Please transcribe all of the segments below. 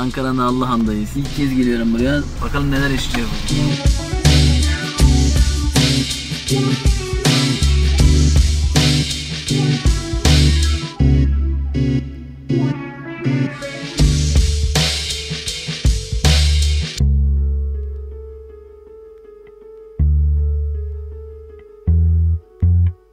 Ankara'nın Allahan'dayız. İlk kez geliyorum buraya. Bakalım neler yaşayacağız.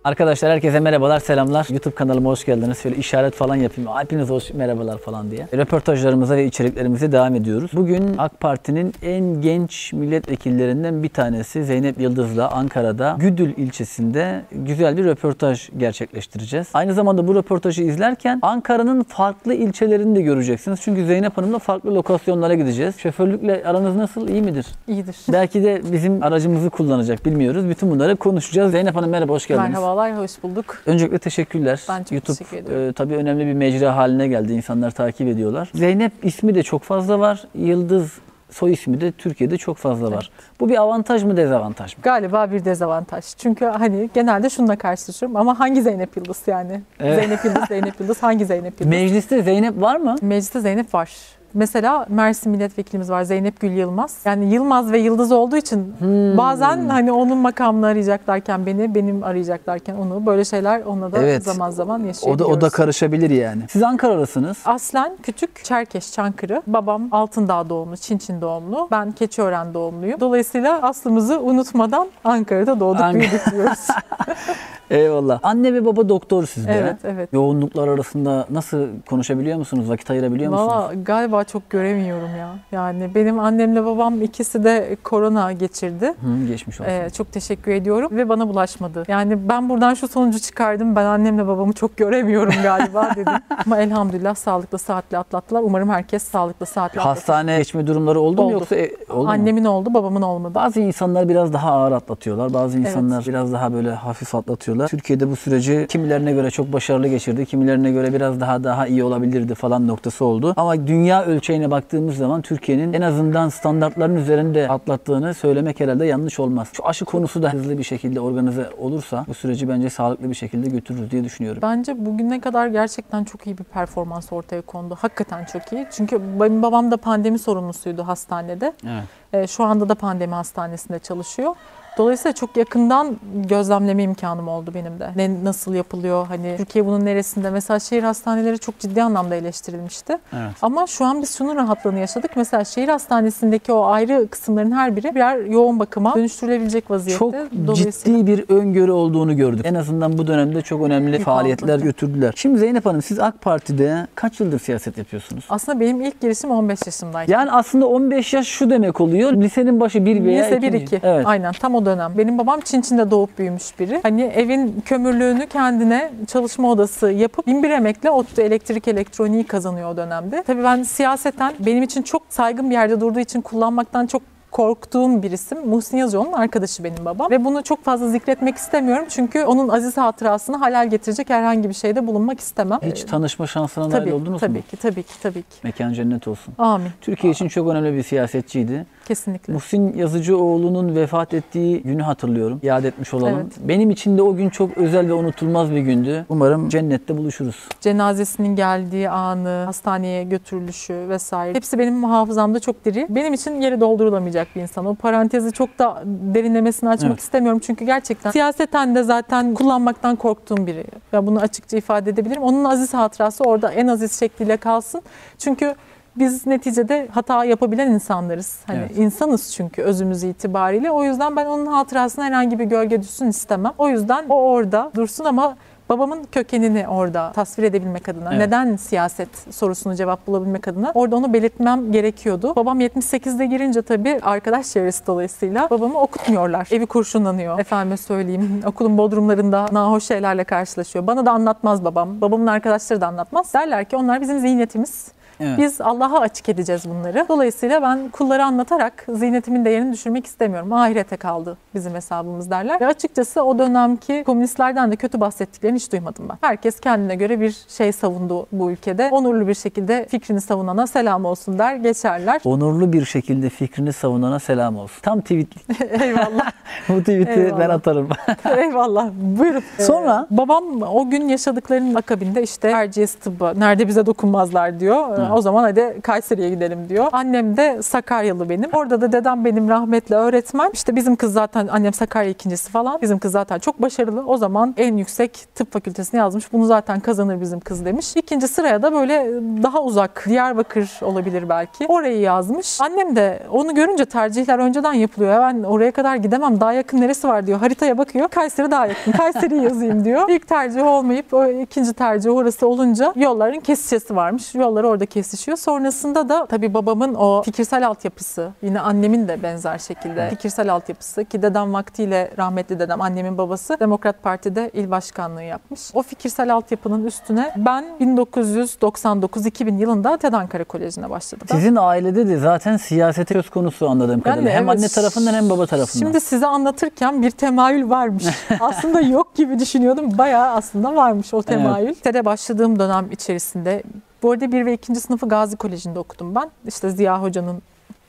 Arkadaşlar herkese merhabalar, selamlar. YouTube kanalıma hoş geldiniz. Şöyle işaret falan yapayım. Hepiniz hoş merhabalar falan diye. Röportajlarımıza ve içeriklerimize devam ediyoruz. Bugün AK Parti'nin en genç milletvekillerinden bir tanesi Zeynep Yıldız'la Ankara'da Güdül ilçesinde güzel bir röportaj gerçekleştireceğiz. Aynı zamanda bu röportajı izlerken Ankara'nın farklı ilçelerini de göreceksiniz. Çünkü Zeynep Hanım'la farklı lokasyonlara gideceğiz. Şoförlükle aranız nasıl? İyi midir? İyidir. Belki de bizim aracımızı kullanacak bilmiyoruz. Bütün bunları konuşacağız. Zeynep Hanım merhaba, hoş geldiniz. Merhabalar, hoş bulduk. Öncelikle teşekkürler. Ben çok YouTube teşekkür ediyorum. e, tabii önemli bir mecra haline geldi. İnsanlar takip ediyorlar. Zeynep ismi de çok fazla var. Yıldız soy ismi de Türkiye'de çok fazla var. Bu bir avantaj mı dezavantaj mı? Galiba bir dezavantaj. Çünkü hani genelde şununla karşılaşıyorum ama hangi Zeynep Yıldız yani? Evet. Zeynep Yıldız, Zeynep Yıldız, hangi Zeynep Yıldız? Mecliste Zeynep var mı? Mecliste Zeynep var. Mesela Mersin milletvekilimiz var Zeynep Gül Yılmaz. Yani Yılmaz ve Yıldız olduğu için Hmm. bazen hani onun makamını arayacaklarken beni, benim arayacaklarken onu böyle şeyler onunla da Evet. zaman zaman O da yaşayabiliyoruz. o da karışabilir yani. Siz Ankara'lısınız. Aslen küçük Çerkeş Çankırı. Babam Altındağ doğumlu, Çinçin doğumlu. Ben Keçiören doğumluyum. Dolayısıyla aslımızı unutmadan Ankara'da doğduk, Ank- büyüdük diyoruz. Eyvallah. Anne ve baba doktor sizde. evet, evet. Yoğunluklar arasında nasıl konuşabiliyor musunuz? Vakit ayırabiliyor musunuz? Valla galiba çok göremiyorum ya. Yani benim annemle babam ikisi de korona geçirdi. Hı, geçmiş olsun. Ee, çok teşekkür ediyorum ve bana bulaşmadı. Yani ben buradan şu sonucu çıkardım. Ben annemle babamı çok göremiyorum galiba dedim. Ama elhamdülillah sağlıklı saatli atlattılar. Umarım herkes sağlıklı saatli atlatır. Hastane geçme durumları oldu, mu Oldu. yoksa e, oldu mu? Annemin oldu, babamın olmadı. Bazı insanlar biraz daha ağır atlatıyorlar. Bazı Evet. insanlar biraz daha böyle hafif atlatıyorlar. Türkiye'de bu süreci kimilerine göre çok başarılı geçirdi. Kimilerine göre biraz daha daha iyi olabilirdi falan noktası oldu. Ama dünya ölçeğine baktığımız zaman Türkiye'nin en azından standartların üzerinde atlattığını söylemek herhalde yanlış olmaz. Şu aşı konusu da hızlı bir şekilde organize olursa bu süreci bence sağlıklı bir şekilde götürürüz diye düşünüyorum. Bence bugüne kadar gerçekten çok iyi bir performans ortaya kondu. Hakikaten çok iyi. Çünkü benim babam da pandemi sorumlusuydu hastanede. Evet. Ee, şu anda da pandemi hastanesinde çalışıyor. Dolayısıyla çok yakından gözlemleme imkanım oldu benim de. Ne nasıl yapılıyor? Hani Türkiye bunun neresinde? Mesela şehir hastaneleri çok ciddi anlamda eleştirilmişti. Evet. Ama şu an biz şunun rahatlığını yaşadık. Mesela şehir hastanesindeki o ayrı kısımların her biri birer yoğun bakıma dönüştürülebilecek vaziyette. Çok ciddi bir öngörü olduğunu gördük. En azından bu dönemde çok önemli Bir faaliyetler kaldırdı. götürdüler. Şimdi Zeynep Hanım siz AK Parti'de kaç yıldır siyaset yapıyorsunuz? aslında benim ilk girişim 15 yaşımdayken. Yani aslında 15 yaş şu demek oluyor. Lisenin başı 1 veya Lise 2. 1-2. Evet. Aynen tam o dönem. Benim babam Çinçin'de doğup büyümüş biri. Hani evin kömürlüğünü kendine çalışma odası yapıp bin bir emekle ODTÜ elektrik elektroniği kazanıyor o dönemde. Tabii ben siyaseten benim için çok saygın bir yerde durduğu için kullanmaktan çok korktuğum bir isim. Muhsin Yazıcıoğlu'nun arkadaşı benim babam. Ve bunu çok fazla zikretmek istemiyorum. Çünkü onun aziz hatırasını halal getirecek herhangi bir şeyde bulunmak istemem. Hiç Ee, tanışma şansına nail tabii, oldunuz tabii mu? ki, tabii ki, tabii ki. Mekan cennet olsun. Amin. Türkiye için çok önemli bir siyasetçiydi. Kesinlikle. Muhsin Yazıcıoğlu'nun vefat ettiği günü hatırlıyorum. Yad etmiş olalım. Evet. Benim için de o gün çok özel ve unutulmaz bir gündü. Umarım cennette buluşuruz. cenazesinin geldiği anı, hastaneye götürülüşü vesaire. Hepsi benim hafızamda çok diri. Benim için yeri doldurulamayacak bir insan. O parantezi çok da derinlemesine açmak Evet. istemiyorum. Çünkü gerçekten siyaseten de zaten kullanmaktan korktuğum biri. Ya bunu açıkça ifade edebilirim. Onun aziz hatırası orada en aziz şekliyle kalsın. Çünkü biz neticede hata yapabilen insanlarız. Hani Evet. insanız çünkü özümüz itibariyle. O yüzden ben onun hatırasına herhangi bir gölge düşsün istemem. O yüzden o orada dursun ama babamın kökenini orada tasvir edebilmek adına, Evet. neden siyaset sorusunu cevap bulabilmek adına orada onu belirtmem gerekiyordu. Babam 78'de girince tabii arkadaş çevresi dolayısıyla babamı okutmuyorlar. Evi kurşunlanıyor. Efendime söyleyeyim okulun bodrumlarında nahoş şeylerle karşılaşıyor. Bana da anlatmaz babam. Babamın arkadaşları da anlatmaz. Derler ki onlar bizim zihniyetimiz. Evet. Biz Allah'a açık edeceğiz bunları. Dolayısıyla ben kulları anlatarak ziynetimin değerini düşürmek istemiyorum. Ahirete kaldı bizim hesabımız derler. Ve açıkçası o dönemki komünistlerden de kötü bahsettiklerini hiç duymadım ben. Herkes kendine göre bir şey savundu bu ülkede. Onurlu bir şekilde fikrini savunana selam olsun der geçerler. Onurlu bir şekilde fikrini savunana selam olsun. Tam tweet. Eyvallah. Bu tweet'i Eyvallah. ben atarım. Eyvallah. Buyurun. Sonra? Ee, babam o gün yaşadıklarının akabinde işte Erciyes tıbbı nerede bize dokunmazlar diyor. Ee, Ha. O zaman hadi Kayseri'ye gidelim diyor. Annem de Sakaryalı benim. Orada da dedem benim rahmetli öğretmen. İşte bizim kız zaten annem Sakarya ikincisi falan. Bizim kız zaten çok başarılı. O zaman en yüksek tıp fakültesine yazmış. Bunu zaten kazanır bizim kız demiş. İkinci sıraya da böyle daha uzak Diyarbakır olabilir belki. Orayı yazmış. Annem de onu görünce tercihler önceden yapılıyor. Ya Ben oraya kadar gidemem. Daha yakın neresi var diyor. Haritaya bakıyor. Kayseri daha yakın. Kayseri'yi yazayım diyor. İlk tercih olmayıp o ikinci tercih orası olunca yolların kesişesi varmış. Yollar orada kesişiyor. Sonrasında da tabii babamın o fikirsel altyapısı yine annemin de benzer şekilde Evet. fikirsel altyapısı ki dedem vaktiyle rahmetli dedem annemin babası Demokrat Parti'de il başkanlığı yapmış. O fikirsel altyapının üstüne ben 1999-2000 yılında TED Ankara Koleji'ne başladım. Sizin ailede de zaten siyasete söz konusu anladığım kadarıyla. de hem evet. anne tarafından hem baba tarafından. Şimdi size anlatırken bir temayül varmış. aslında yok gibi düşünüyordum. Bayağı aslında varmış o temayül. TED'e başladığım dönem içerisinde bu arada bir ve ikinci sınıfı Gazi Koleji'nde okudum ben. İşte Ziya Hoca'nın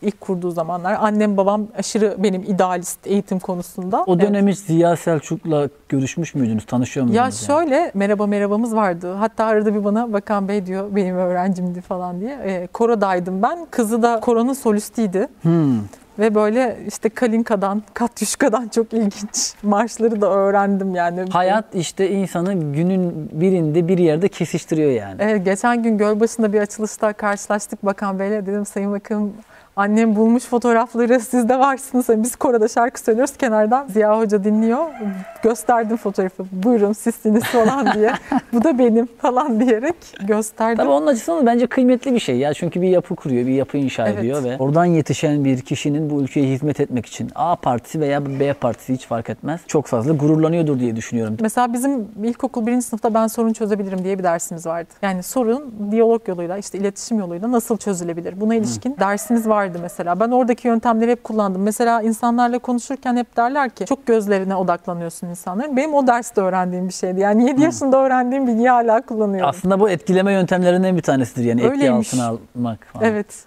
ilk kurduğu zamanlar. Annem babam aşırı benim idealist eğitim konusunda. o Evet. dönem hiç Ziya Selçuk'la görüşmüş müydünüz? Tanışıyor muydunuz? Ya yani? şöyle merhaba merhabamız vardı. Hatta arada bir bana Bakan Bey diyor benim öğrencimdi falan diye. E, korodaydım ben. Kızı da koronun solistiydi. Hmm. Ve böyle işte Kalinka'dan, Katyuşka'dan çok ilginç marşları da öğrendim yani. Hayat işte insanı günün birinde bir yerde kesiştiriyor yani. Evet, geçen gün Gölbaşı'nda bir açılışta karşılaştık Bakan Bey'le. Dedim Sayın Bakanım annem bulmuş fotoğrafları siz de varsınız. Hani Biz koroda şarkı söylüyoruz kenardan Ziya Hoca dinliyor. Gösterdim fotoğrafı. Buyurun sizsiniz falan diye. Bu da benim falan diyerek gösterdim. Tabii onun açısından da bence kıymetli bir şey ya. Çünkü bir yapı kuruyor, bir yapı inşa Evet. ediyor ve oradan yetişen bir kişinin bu ülkeye hizmet etmek için A partisi veya B partisi hiç fark etmez. Çok fazla gururlanıyordur diye düşünüyorum. Mesela bizim ilkokul birinci sınıfta ben sorun çözebilirim diye bir dersimiz vardı. Yani sorun diyalog yoluyla işte iletişim yoluyla nasıl çözülebilir? Buna ilişkin dersimiz vardı mesela. Ben oradaki yöntemleri hep kullandım. Mesela insanlarla konuşurken hep derler ki çok gözlerine odaklanıyorsun insanların. Benim o derste öğrendiğim bir şeydi. Yani 7 yaşında öğrendiğim bilgiyi hala kullanıyorum. Aslında bu etkileme yöntemlerinden bir tanesidir yani etki Öyleymiş. altına almak falan. Evet.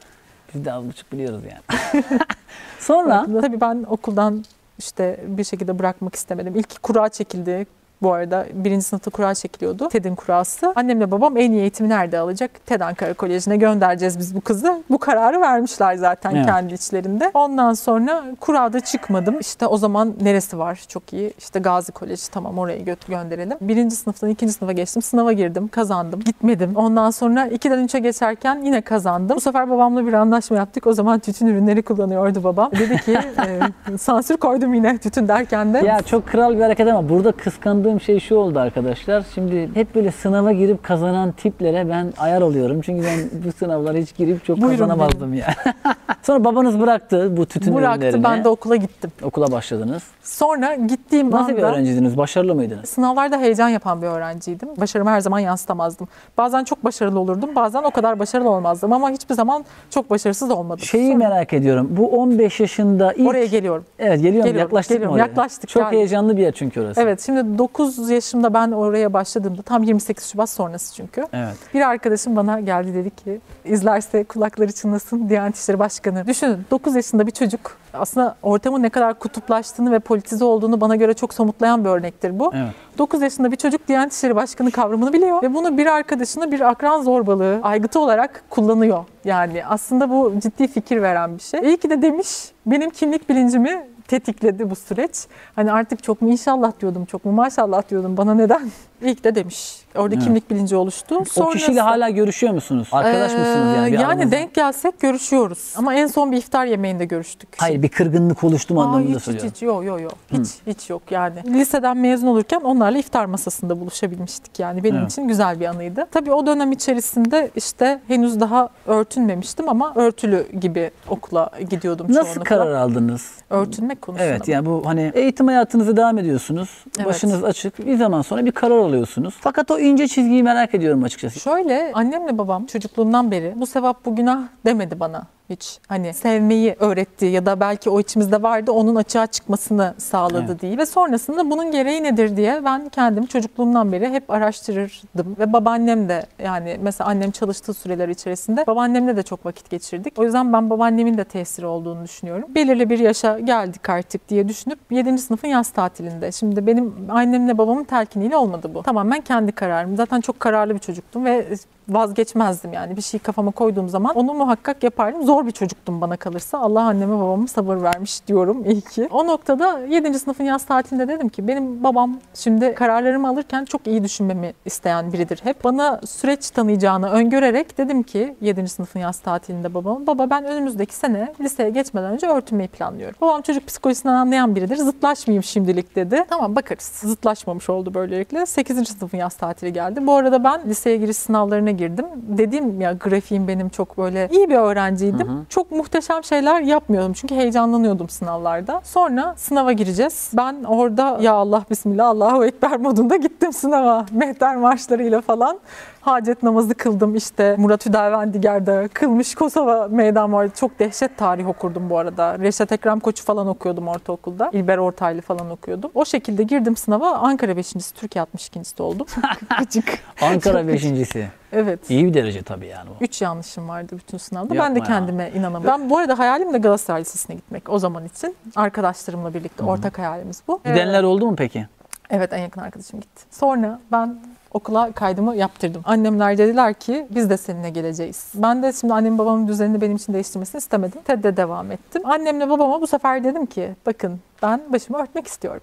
Biz de az buçuk biliyoruz yani. Sonra Tabii ben okuldan işte bir şekilde bırakmak istemedim. İlk kura çekildi. Bu arada birinci sınıfta kura çekiliyordu. TED'in kurası. Annemle babam en iyi eğitimi nerede alacak? TED Ankara Koleji'ne göndereceğiz biz bu kızı. Bu kararı vermişler zaten Evet. kendi içlerinde. Ondan sonra kurada çıkmadım. İşte o zaman neresi var? Çok iyi. İşte Gazi Koleji tamam oraya gö- gönderelim. Birinci sınıftan ikinci sınıfa geçtim. Sınava girdim. Kazandım. Gitmedim. Ondan sonra ikiden üçe geçerken yine kazandım. Bu sefer babamla bir anlaşma yaptık. O zaman tütün ürünleri kullanıyordu babam. Dedi ki e, sansür koydum yine tütün derken de. ya çok kral bir hareket ama burada kıskandığım şey şu oldu arkadaşlar. Şimdi hep böyle sınava girip kazanan tiplere ben ayar oluyorum. Çünkü ben bu sınavlara hiç girip çok Buyurun kazanamazdım ya. Sonra babanız bıraktı bu tütün Bıraktı ürünlerini. ben de okula gittim. Okula başladınız. Sonra gittiğim Nasıl bir anda öğrenciydiniz? Başarılı mıydınız? sınavlarda heyecan yapan bir öğrenciydim. Başarımı her zaman yansıtamazdım. Bazen çok başarılı olurdum, bazen o kadar başarılı olmazdım ama hiçbir zaman çok başarısız olmadım. Şeyi Sonra merak ediyorum. Bu 15 yaşında ilk... oraya geliyorum. Evet geliyorum. Geliyorum, Yaklaştık geliyorum. mı oraya? Yaklaştık, Çok geldik. heyecanlı bir yer çünkü orası. Evet şimdi 9 yaşımda ben oraya başladığımda tam 28 Şubat sonrası çünkü. Evet. Bir arkadaşım bana geldi dedi ki izlerse kulakları çınlasın Diyanet İşleri Başkanı. Düşünün 9 yaşında bir çocuk aslında ortamın ne kadar kutuplaştığını ve politize olduğunu bana göre çok somutlayan bir örnektir bu. Evet. 9 yaşında bir çocuk Diyanet İşleri Başkanı kavramını biliyor ve bunu bir arkadaşına bir akran zorbalığı aygıtı olarak kullanıyor. Yani aslında bu ciddi fikir veren bir şey. İyi ki de demiş benim kimlik bilincimi tetikledi bu süreç. Hani artık çok mu inşallah diyordum, çok mu maşallah diyordum. Bana neden? Ki de demiş. Orada Evet. kimlik bilinci oluştu. O kişiyle Sonrası- hala görüşüyor musunuz? Arkadaş Ee, mısınız yani? Bir yani aranızda? denk gelsek görüşüyoruz. Ama en son bir iftar yemeğinde görüştük. Hayır bir kırgınlık oluştu mu anlamında hiç, hiç, söylüyorum. hiç, yok yok yok. Hiç, hiç yok yani. Liseden mezun olurken onlarla iftar masasında buluşabilmiştik yani. Benim Evet. için güzel bir anıydı. Tabii o dönem içerisinde işte henüz daha örtünmemiştim ama örtülü gibi okula gidiyordum Nasıl çoğunlukla. karar aldınız? Örtünmek konusunda Evet mı? yani bu hani eğitim hayatınıza devam ediyorsunuz. Evet. Başınız açık. Bir zaman sonra bir karar alıyorsunuz. Fakat o ince çizgiyi merak ediyorum açıkçası. Şöyle annemle babam çocukluğumdan beri bu sevap bu günah demedi bana. Hiç. Hani sevmeyi öğretti ya da belki o içimizde vardı onun açığa çıkmasını sağladı Evet. değil. Ve sonrasında bunun gereği nedir diye ben kendim çocukluğumdan beri hep araştırırdım. Ve babaannem de yani mesela annem çalıştığı süreler içerisinde babaannemle de çok vakit geçirdik. O yüzden ben babaannemin de tesiri olduğunu düşünüyorum. Belirli bir yaşa geldik artık diye düşünüp 7. sınıfın yaz tatilinde. Şimdi benim annemle babamın telkiniyle olmadı bu. Tamamen kendi kararım. Zaten çok kararlı bir çocuktum ve vazgeçmezdim yani. Bir şeyi kafama koyduğum zaman onu muhakkak yapardım. Zor bir çocuktum bana kalırsa. Allah anneme babama sabır vermiş diyorum iyi ki. O noktada 7. sınıfın yaz tatilinde dedim ki benim babam şimdi kararlarımı alırken çok iyi düşünmemi isteyen biridir hep. Bana süreç tanıyacağını öngörerek dedim ki 7. sınıfın yaz tatilinde babama baba ben önümüzdeki sene liseye geçmeden önce örtünmeyi planlıyorum. Babam çocuk psikolojisinden anlayan biridir. Zıtlaşmayayım şimdilik dedi. Tamam bakarız. Zıtlaşmamış oldu böylelikle. 8. sınıfın yaz tatili geldi. Bu arada ben liseye giriş sınavlarına girdim. Dediğim ya grafiğim benim çok böyle iyi bir öğrenciydim. Hı. Çok muhteşem şeyler yapmıyordum çünkü heyecanlanıyordum sınavlarda. Sonra sınava gireceğiz. Ben orada ya Allah bismillah Allahu ekber modunda gittim sınava. Mehter marşlarıyla falan. Hacet namazı kıldım işte Murat Hüdavendigar'da kılmış Kosova meydan vardı. Çok dehşet tarih okurdum bu arada. Reşat Ekrem Koç'u falan okuyordum ortaokulda. İlber Ortaylı falan okuyordum. O şekilde girdim sınava. Ankara 5.si, Türkiye 62.si oldum. Ankara Çok beşincisi. Evet. İyi bir derece tabii yani bu. Üç yanlışım vardı bütün sınavda. Yapma ben de ya. kendime inanamadım. Ben bu arada hayalim de Galatasaray Lisesi'ne gitmek o zaman için. Arkadaşlarımla birlikte ortak hayalimiz bu. Gidenler oldu mu peki? Evet en yakın arkadaşım gitti. Sonra ben okula kaydımı yaptırdım. Annemler dediler ki biz de seninle geleceğiz. Ben de şimdi annem babamın düzenini benim için değiştirmesini istemedim. TED'de devam ettim. Annemle babama bu sefer dedim ki bakın ben başımı örtmek istiyorum.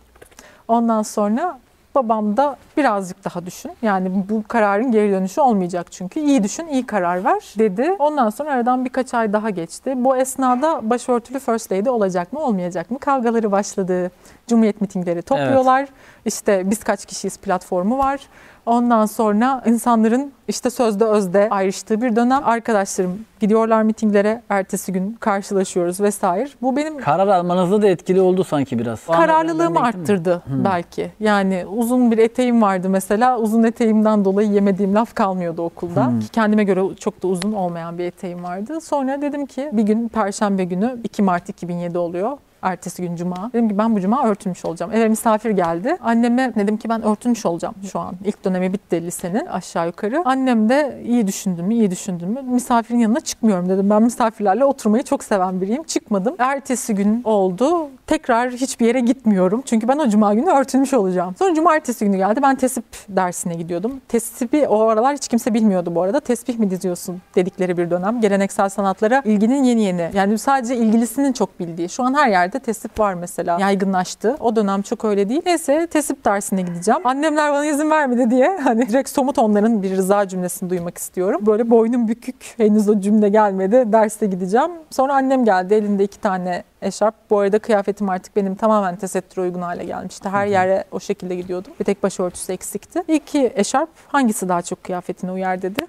Ondan sonra babam da birazcık daha düşün. Yani bu kararın geri dönüşü olmayacak çünkü. İyi düşün, iyi karar ver dedi. Ondan sonra aradan birkaç ay daha geçti. Bu esnada başörtülü First Lady olacak mı, olmayacak mı? Kavgaları başladı. Cumhuriyet mitingleri topluyorlar. İşte biz kaç kişiyiz platformu var. Ondan sonra insanların işte sözde özde ayrıştığı bir dönem. Arkadaşlarım gidiyorlar mitinglere, ertesi gün karşılaşıyoruz vesaire. Bu benim Karar almanızda da etkili oldu sanki biraz. O kararlılığımı gittim mi? arttırdı belki. Yani uzun bir eteğim vardı mesela. Uzun eteğimden dolayı yemediğim laf kalmıyordu okulda. Hmm. Ki kendime göre çok da uzun olmayan bir eteğim vardı. Sonra dedim ki bir gün Perşembe günü 2 Mart 2007 oluyor. Ertesi gün Cuma. Dedim ki ben bu Cuma örtünmüş olacağım. Eve misafir geldi. Anneme dedim ki ben örtünmüş olacağım şu an. İlk dönemi bitti lisenin aşağı yukarı. Annem de iyi düşündün mü, iyi düşündün mü? Misafirin yanına çıkmıyorum dedim. Ben misafirlerle oturmayı çok seven biriyim. Çıkmadım. Ertesi gün oldu. Tekrar hiçbir yere gitmiyorum. Çünkü ben o Cuma günü örtülmüş olacağım. Sonra Cumartesi günü geldi. Ben tesip dersine gidiyordum. Tesibi o aralar hiç kimse bilmiyordu bu arada. Tesbih mi diziyorsun dedikleri bir dönem. Geleneksel sanatlara ilginin yeni yeni. Yani sadece ilgilisinin çok bildiği. Şu an her yerde tesip var mesela. Yaygınlaştı. O dönem çok öyle değil. Neyse tesip dersine gideceğim. Annemler bana izin vermedi diye hani direkt somut onların bir rıza cümlesini duymak istiyorum. Böyle boynum bükük. Henüz o cümle gelmedi. Derste gideceğim. Sonra annem geldi. Elinde iki tane eşarp. Bu arada kıyafetim artık benim tamamen tesettüre uygun hale gelmişti. Her yere o şekilde gidiyordum. Bir tek başörtüsü eksikti. İki eşarp hangisi daha çok kıyafetine uyar dedi.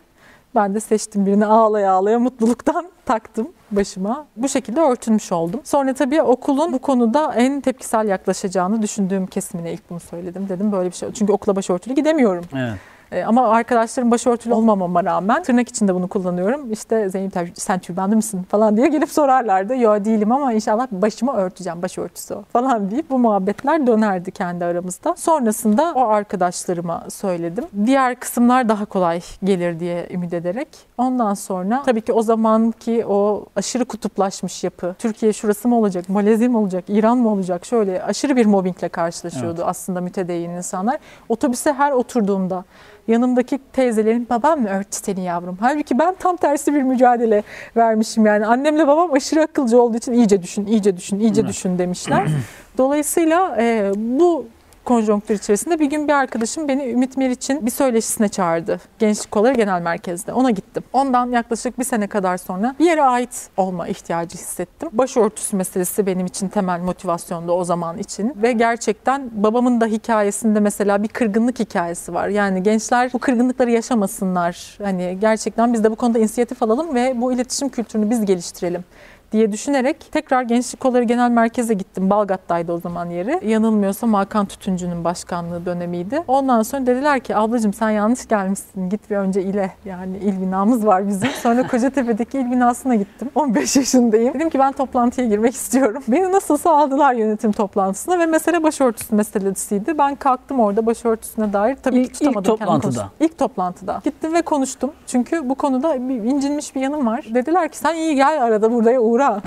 Ben de seçtim birini ağlaya ağlaya mutluluktan taktım başıma. Bu şekilde örtünmüş oldum. Sonra tabii okulun bu konuda en tepkisel yaklaşacağını düşündüğüm kesimine ilk bunu söyledim. Dedim böyle bir şey. Çünkü okula başörtülü gidemiyorum. Evet. E, ama arkadaşlarım başörtülü olmamama rağmen tırnak içinde bunu kullanıyorum. İşte Zeynep sen türbanlı mısın falan diye gelip sorarlardı. Yo değilim ama inşallah başımı örteceğim başörtüsü falan deyip bu muhabbetler dönerdi kendi aramızda. Sonrasında o arkadaşlarıma söyledim. Diğer kısımlar daha kolay gelir diye ümit ederek. Ondan sonra tabii ki o zamanki o aşırı kutuplaşmış yapı. Türkiye şurası mı olacak, Malezya mı olacak, İran mı olacak? Şöyle aşırı bir mobbingle karşılaşıyordu aslında mütedeyyin insanlar. Otobüse her oturduğumda yanımdaki teyzelerin babam mı örtü seni yavrum? Halbuki ben tam tersi bir mücadele vermişim yani. Annemle babam aşırı akılcı olduğu için iyice düşün, iyice düşün, iyice düşün demişler. Dolayısıyla e, bu konjonktür içerisinde bir gün bir arkadaşım beni Ümit Meriç'in bir söyleşisine çağırdı. Gençlik Kolları Genel Merkez'de. Ona gittim. Ondan yaklaşık bir sene kadar sonra bir yere ait olma ihtiyacı hissettim. Başörtüsü meselesi benim için temel motivasyondu o zaman için. Ve gerçekten babamın da hikayesinde mesela bir kırgınlık hikayesi var. Yani gençler bu kırgınlıkları yaşamasınlar. Hani gerçekten biz de bu konuda inisiyatif alalım ve bu iletişim kültürünü biz geliştirelim diye düşünerek tekrar Gençlik Kolları Genel Merkez'e gittim. Balgat'taydı o zaman yeri. Yanılmıyorsam Hakan Tütüncü'nün başkanlığı dönemiydi. Ondan sonra dediler ki ablacığım sen yanlış gelmişsin. Git bir önce ile yani il binamız var bizim. Sonra Kocatepe'deki il binasına gittim. 15 yaşındayım. Dedim ki ben toplantıya girmek istiyorum. Beni nasılsa aldılar yönetim toplantısına ve mesele başörtüsü meselesiydi. Ben kalktım orada başörtüsüne dair tabii İlk- ki tutamadım. ilk toplantıda. İlk toplantıda. Gittim ve konuştum. Çünkü bu konuda bir incinmiş bir yanım var. Dediler ki sen iyi gel arada buraya uğra. 不要了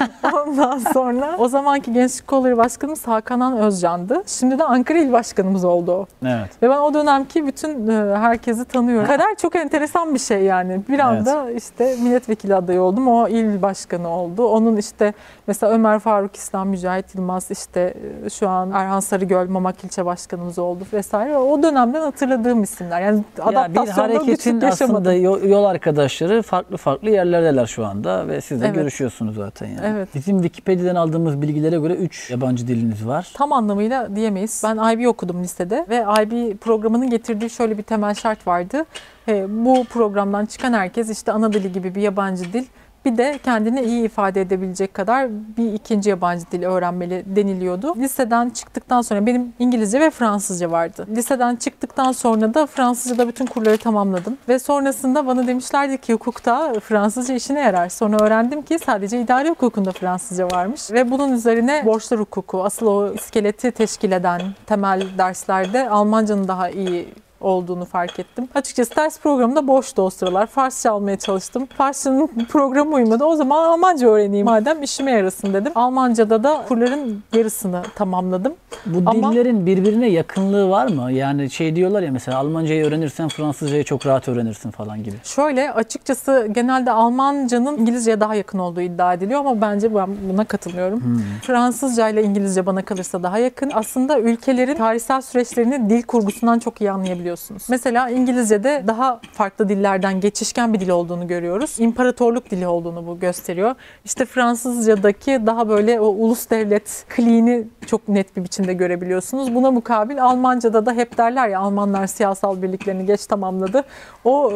Ondan sonra o zamanki Gençlik Kolları Başkanımız Hakan Özcan'dı. Şimdi de Ankara İl Başkanımız oldu o. Evet. Ve ben o dönemki bütün e, herkesi tanıyorum. Kader çok enteresan bir şey yani. Bir anda işte milletvekili adayı oldum. O il başkanı oldu. Onun işte mesela Ömer Faruk İslam, Mücahit Yılmaz işte e, şu an Erhan Sarıgöl Mamak ilçe başkanımız oldu vesaire. O dönemden hatırladığım isimler. Yani Ya bir adaptasyonda hareketin aslında yol, yol arkadaşları farklı farklı yerlerdeler şu anda ve siz de Evet. görüşüyorsunuz zaten yani. Evet. Bizim Wikipedia'dan aldığımız bilgilere göre 3 yabancı diliniz var. Tam anlamıyla diyemeyiz. Ben IB okudum lisede ve IB programının getirdiği şöyle bir temel şart vardı. E, bu programdan çıkan herkes işte ana dili gibi bir yabancı dil bir de kendini iyi ifade edebilecek kadar bir ikinci yabancı dil öğrenmeli deniliyordu. Liseden çıktıktan sonra benim İngilizce ve Fransızca vardı. Liseden çıktıktan sonra da Fransızca'da bütün kurları tamamladım. Ve sonrasında bana demişlerdi ki hukukta Fransızca işine yarar. Sonra öğrendim ki sadece idari hukukunda Fransızca varmış. Ve bunun üzerine borçlar hukuku, asıl o iskeleti teşkil eden temel derslerde Almancanın daha iyi olduğunu fark ettim. Açıkçası ders programında boştu o sıralar. Farsça almaya çalıştım. Farsçanın programı uymadı. O zaman Almanca öğreneyim madem işime yarasın dedim. Almanca'da da kurların yarısını tamamladım. Bu Ama- dillerin birbirine yakınlığı var mı? Yani şey diyorlar ya mesela Almancayı öğrenirsen Fransızcayı çok rahat öğrenirsin falan gibi. Şöyle açıkçası genelde Almancanın İngilizceye daha yakın olduğu iddia ediliyor ama bence ben buna katılmıyorum. Hmm. Fransızca ile İngilizce bana kalırsa daha yakın. Aslında ülkelerin tarihsel süreçlerini dil kurgusundan çok iyi anlayabiliyorsunuz. Mesela İngilizce'de daha farklı dillerden geçişken bir dil olduğunu görüyoruz. İmparatorluk dili olduğunu bu gösteriyor. İşte Fransızca'daki daha böyle o ulus devlet kliğini çok net bir biçimde görebiliyorsunuz. Buna mukabil Almanca'da da hep derler ya Almanlar siyasal birliklerini geç tamamladı. O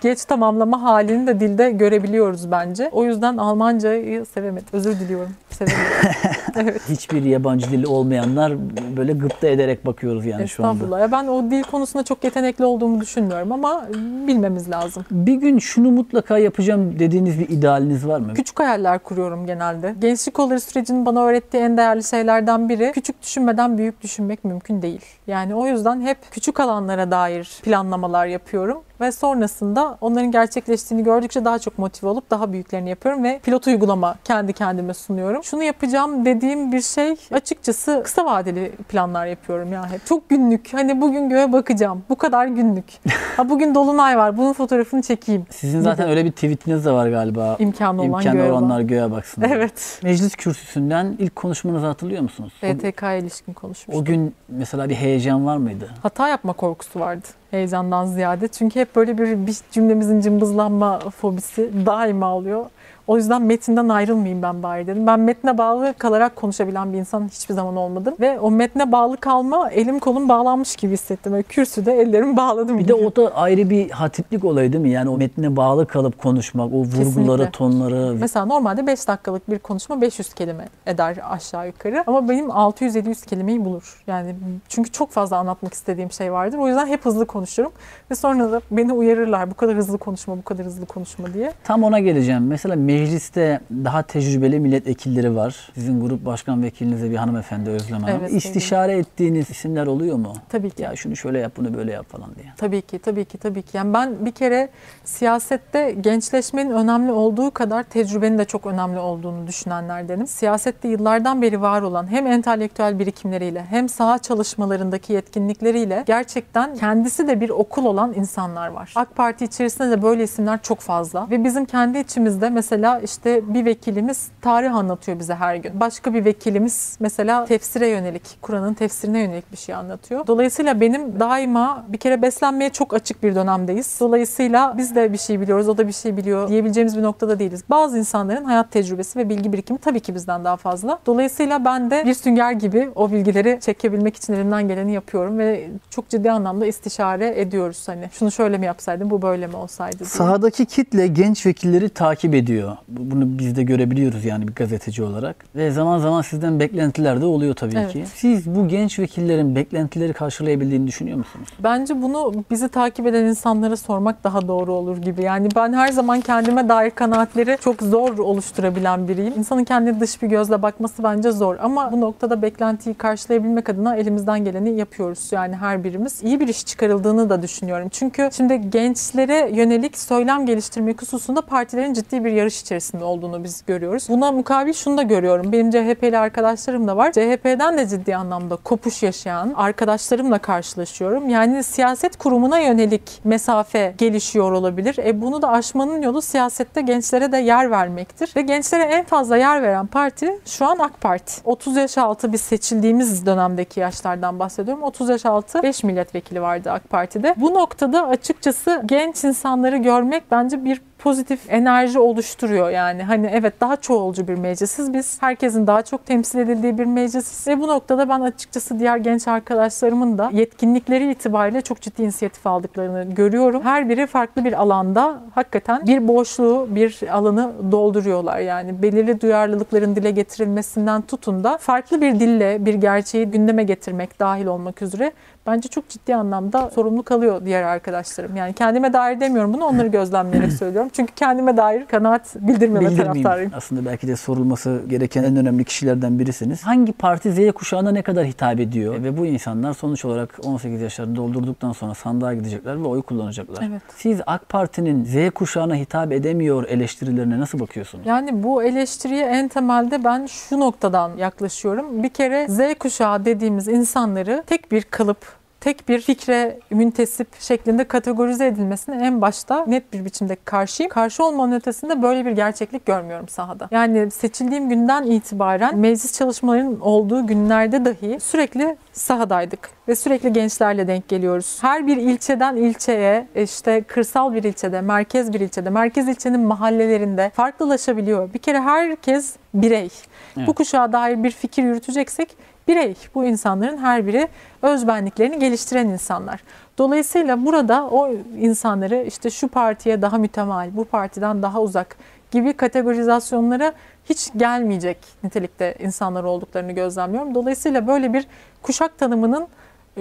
geç tamamlama halini de dilde görebiliyoruz bence. O yüzden Almancayı sevemedim. Özür diliyorum. Sevemedim. evet. Hiçbir yabancı dili olmayanlar böyle gıpta ederek bakıyoruz yani şu anda. Estağfurullah. Ben o dil konusunda çok yetenekli olduğumu düşünmüyorum ama bilmemiz lazım. Bir gün şunu mutlaka yapacağım dediğiniz bir idealiniz var mı? Küçük hayaller kuruyorum genelde. Gençlik kolları sürecinin bana öğrettiği en değerli şeylerden biri küçük düşünmeden büyük düşünmek mümkün değil. Yani o yüzden hep küçük alanlara dair planlamalar yapıyorum ve sonrasında onların gerçekleştiğini gördükçe daha çok motive olup daha büyüklerini yapıyorum ve pilot uygulama kendi kendime sunuyorum. Şunu yapacağım dediğim bir şey açıkçası kısa vadeli planlar yapıyorum ya hep. Çok günlük. Hani bugün göğe bakacağım. Bu kadar günlük. Ha bugün dolunay var. Bunun fotoğrafını çekeyim. Sizin zaten öyle bir tweetiniz de var galiba. İmkanı olan İmkanı göğe bak. olanlar göğe baksın. Evet. Meclis kürsüsünden ilk konuşmanızı hatırlıyor musunuz? O- BTK'ya ilişkin konuşmuştuk. O gün mesela bir heyecan var mıydı? hata yapma korkusu vardı heyecandan ziyade. Çünkü hep böyle bir, bir cümlemizin cımbızlanma fobisi daima oluyor. O yüzden metinden ayrılmayayım ben bari dedim. Ben metne bağlı kalarak konuşabilen bir insan hiçbir zaman olmadım. Ve o metne bağlı kalma elim kolum bağlanmış gibi hissettim. Böyle kürsüde ellerimi bağladım. Bir de gibi. o da ayrı bir hatiplik olayı değil mi? Yani o metne bağlı kalıp konuşmak, o vurguları, Kesinlikle. tonları. Mesela normalde 5 dakikalık bir konuşma 500 kelime eder aşağı yukarı. Ama benim 600-700 kelimeyi bulur. Yani çünkü çok fazla anlatmak istediğim şey vardır. O yüzden hep hızlı konuşurum. Ve sonra da beni uyarırlar bu kadar hızlı konuşma, bu kadar hızlı konuşma diye. Tam ona geleceğim. Mesela mecliste daha tecrübeli milletvekilleri var. Sizin grup başkan vekiliniz de bir hanımefendi Özlem Hanım. Evet, İstişare ettiğiniz isimler oluyor mu? Tabii ki. Ya şunu şöyle yap, bunu böyle yap falan diye. Tabii ki, tabii ki, tabii ki. Yani ben bir kere siyasette gençleşmenin önemli olduğu kadar tecrübenin de çok önemli olduğunu düşünenlerdenim. Siyasette yıllardan beri var olan hem entelektüel birikimleriyle hem saha çalışmalarındaki yetkinlikleriyle gerçekten kendisi de bir okul olan insanlar var. AK Parti içerisinde de böyle isimler çok fazla ve bizim kendi içimizde mesela işte bir vekilimiz tarih anlatıyor bize her gün. Başka bir vekilimiz mesela tefsire yönelik, Kur'an'ın tefsirine yönelik bir şey anlatıyor. Dolayısıyla benim daima bir kere beslenmeye çok açık bir dönemdeyiz. Dolayısıyla biz de bir şey biliyoruz, o da bir şey biliyor diyebileceğimiz bir noktada değiliz. Bazı insanların hayat tecrübesi ve bilgi birikimi tabii ki bizden daha fazla. Dolayısıyla ben de bir sünger gibi o bilgileri çekebilmek için elimden geleni yapıyorum ve çok ciddi anlamda istişare ediyoruz hani. Şunu şöyle mi yapsaydım, bu böyle mi olsaydı diye. Sahadaki kitle genç vekilleri takip ediyor. Bu- Bunu biz de görebiliyoruz yani bir gazeteci olarak. Ve zaman zaman sizden beklentiler de oluyor tabii Evet. ki. Siz bu genç vekillerin beklentileri karşılayabildiğini düşünüyor musunuz? Bence bunu bizi takip eden insanlara sormak daha doğru olur gibi. Yani ben her zaman kendime dair kanaatleri çok zor oluşturabilen biriyim. İnsanın kendine dış bir gözle bakması bence zor. Ama bu noktada beklentiyi karşılayabilmek adına elimizden geleni yapıyoruz. Yani her birimiz iyi bir iş çıkarıldığını da düşünüyorum. Çünkü şimdi gençlere yönelik söylem geliştirme hususunda partilerin ciddi bir yarış içerisinde olduğunu biz görüyoruz. Buna mukabil şunu da görüyorum. Benim CHP'li arkadaşlarım da var. CHP'den de ciddi anlamda kopuş yaşayan arkadaşlarımla karşılaşıyorum. Yani siyaset kurumuna yönelik mesafe gelişiyor olabilir. E bunu da aşmanın yolu siyasette gençlere de yer vermektir. Ve gençlere en fazla yer veren parti şu an AK Parti. 30 yaş altı biz seçildiğimiz dönemdeki yaşlardan bahsediyorum. 30 yaş altı 5 milletvekili vardı AK Parti'de. Bu noktada açıkçası genç insanları görmek bence bir pozitif enerji oluşturuyor yani. Hani evet daha çoğulcu bir meclisiz biz. Herkesin daha çok temsil edildiği bir meclisiz. Ve bu noktada ben açıkçası diğer genç arkadaşlarımın da yetkinlikleri itibariyle çok ciddi inisiyatif aldıklarını görüyorum. Her biri farklı bir alanda hakikaten bir boşluğu, bir alanı dolduruyorlar. Yani belirli duyarlılıkların dile getirilmesinden tutun da farklı bir dille bir gerçeği gündeme getirmek dahil olmak üzere bence çok ciddi anlamda sorumluluk alıyor diğer arkadaşlarım. Yani kendime dair demiyorum bunu onları gözlemleyerek söylüyorum. Çünkü kendime dair kanaat bildirmeme taraftarıyım. Aslında belki de sorulması gereken en önemli kişilerden birisiniz. Hangi parti Z kuşağına ne kadar hitap ediyor? Ve bu insanlar sonuç olarak 18 yaşlarını doldurduktan sonra sandığa gidecekler ve oy kullanacaklar. Evet. Siz AK Parti'nin Z kuşağına hitap edemiyor eleştirilerine nasıl bakıyorsunuz? Yani bu eleştiriye en temelde ben şu noktadan yaklaşıyorum. Bir kere Z kuşağı dediğimiz insanları tek bir kalıp tek bir fikre müntesip şeklinde kategorize edilmesine en başta net bir biçimde karşıyım. Karşı olmanın ötesinde böyle bir gerçeklik görmüyorum sahada. Yani seçildiğim günden itibaren meclis çalışmalarının olduğu günlerde dahi sürekli sahadaydık ve sürekli gençlerle denk geliyoruz. Her bir ilçeden ilçeye, işte kırsal bir ilçede, merkez bir ilçede, merkez ilçenin mahallelerinde farklılaşabiliyor. Bir kere herkes birey. Evet. Bu kuşağa dair bir fikir yürüteceksek birey. Bu insanların her biri özbenliklerini geliştiren insanlar. Dolayısıyla burada o insanları işte şu partiye daha mütemal, bu partiden daha uzak gibi kategorizasyonlara hiç gelmeyecek nitelikte insanlar olduklarını gözlemliyorum. Dolayısıyla böyle bir kuşak tanımının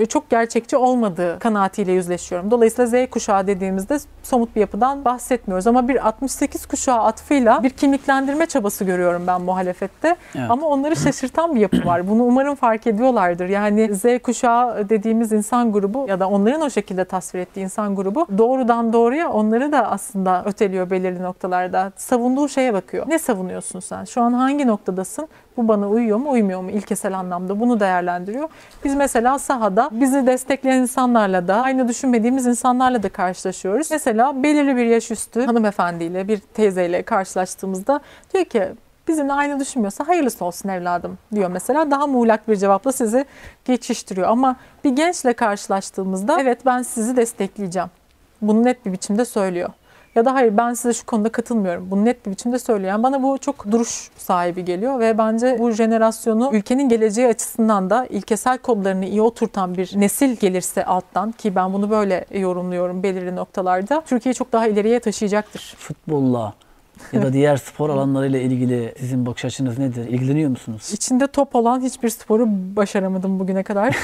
çok gerçekçi olmadığı kanaatiyle yüzleşiyorum. Dolayısıyla Z kuşağı dediğimizde somut bir yapıdan bahsetmiyoruz. Ama bir 68 kuşağı atfıyla bir kimliklendirme çabası görüyorum ben muhalefette. Evet. Ama onları şaşırtan bir yapı var. Bunu umarım fark ediyorlardır. Yani Z kuşağı dediğimiz insan grubu ya da onların o şekilde tasvir ettiği insan grubu doğrudan doğruya onları da aslında öteliyor belirli noktalarda. Savunduğu şeye bakıyor. Ne savunuyorsun sen? Şu an hangi noktadasın? Bu bana uyuyor mu, uymuyor mu ilkesel anlamda bunu değerlendiriyor. Biz mesela sahada bizi destekleyen insanlarla da aynı düşünmediğimiz insanlarla da karşılaşıyoruz. Mesela belirli bir yaş üstü hanımefendiyle, bir teyzeyle karşılaştığımızda diyor ki bizimle aynı düşünmüyorsa hayırlısı olsun evladım diyor mesela. Daha muğlak bir cevapla sizi geçiştiriyor. Ama bir gençle karşılaştığımızda evet ben sizi destekleyeceğim. Bunu net bir biçimde söylüyor. Ya da hayır ben size şu konuda katılmıyorum. Bunu net bir biçimde söylüyor. Yani bana bu çok duruş sahibi geliyor ve bence bu jenerasyonu ülkenin geleceği açısından da ilkesel kodlarını iyi oturtan bir nesil gelirse alttan ki ben bunu böyle yorumluyorum belirli noktalarda Türkiye'yi çok daha ileriye taşıyacaktır. Futbolla ya da diğer spor alanlarıyla ilgili sizin bakış açınız nedir? İlgileniyor musunuz? İçinde top olan hiçbir sporu başaramadım bugüne kadar.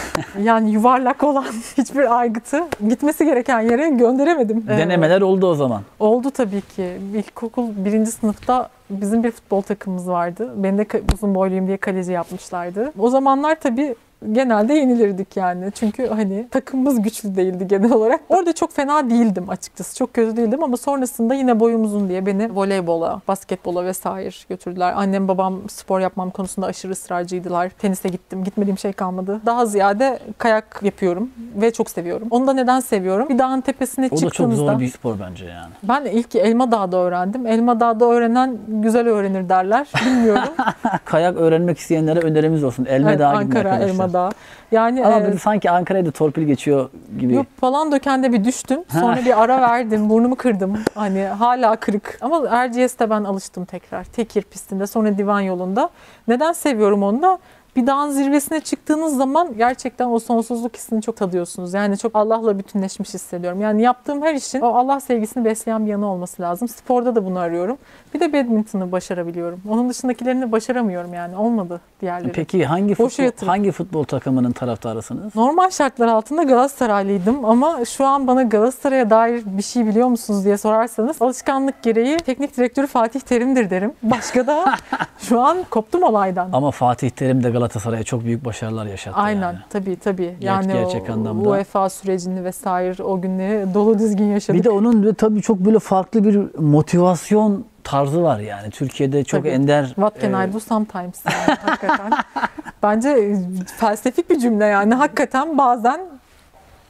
yani yuvarlak olan hiçbir aygıtı gitmesi gereken yere gönderemedim. Ee, Denemeler oldu o zaman. Oldu tabii ki. İlkokul birinci sınıfta bizim bir futbol takımımız vardı. Beni de uzun boyluyum diye kaleci yapmışlardı. O zamanlar tabii genelde yenilirdik yani. Çünkü hani takımımız güçlü değildi genel olarak. Orada çok fena değildim açıkçası. Çok kötü değildim ama sonrasında yine boyum uzun diye beni voleybola, basketbola vesaire götürdüler. Annem babam spor yapmam konusunda aşırı ısrarcıydılar. Tenise gittim. Gitmediğim şey kalmadı. Daha ziyade kayak yapıyorum ve çok seviyorum. Onu da neden seviyorum? Bir dağın tepesine O da çok zor bir spor bence yani. ben ilk Elma Dağ'da öğrendim. Elma Dağ'da öğrenen güzel öğrenir derler. Bilmiyorum. Kayak öğrenmek isteyenlere önerimiz olsun. Elme Evet, gidin Ankara. Elma Dağı. Yani Ama e, sanki Ankara'ya da torpil geçiyor gibi. Yok falan dökende bir düştüm. Sonra bir ara verdim. Burnumu kırdım. Hani hala kırık. Ama Erciyes'te ben alıştım tekrar. Tekir pistinde sonra divan yolunda. Neden seviyorum onu da? Bir dağın zirvesine çıktığınız zaman gerçekten o sonsuzluk hissini çok tadıyorsunuz. Yani çok Allah'la bütünleşmiş hissediyorum. Yani yaptığım her işin o Allah sevgisini besleyen bir yanı olması lazım. Sporda da bunu arıyorum. Bir de badminton'ı başarabiliyorum. Onun dışındakilerini başaramıyorum yani. Olmadı diğerleri. Peki hangi futbol, hangi futbol takımının taraftarısınız? Normal şartlar altında Galatasaraylıydım ama şu an bana Galatasaray'a dair bir şey biliyor musunuz diye sorarsanız alışkanlık gereği teknik direktörü Fatih Terim'dir derim. Başka da şu an koptum olaydan. Ama Fatih Terim de Galatasaray'a çok büyük başarılar yaşattı. Aynen yani. tabii tabii. Yani gerçek o anlamda. UEFA sürecini vesaire o günleri dolu dizgin yaşadık. Bir de onun tabii çok böyle farklı bir motivasyon tarzı var yani. Türkiye'de çok Tabii. ender. What can e, I do sometimes yani hakikaten. Bence felsefik bir cümle yani hakikaten bazen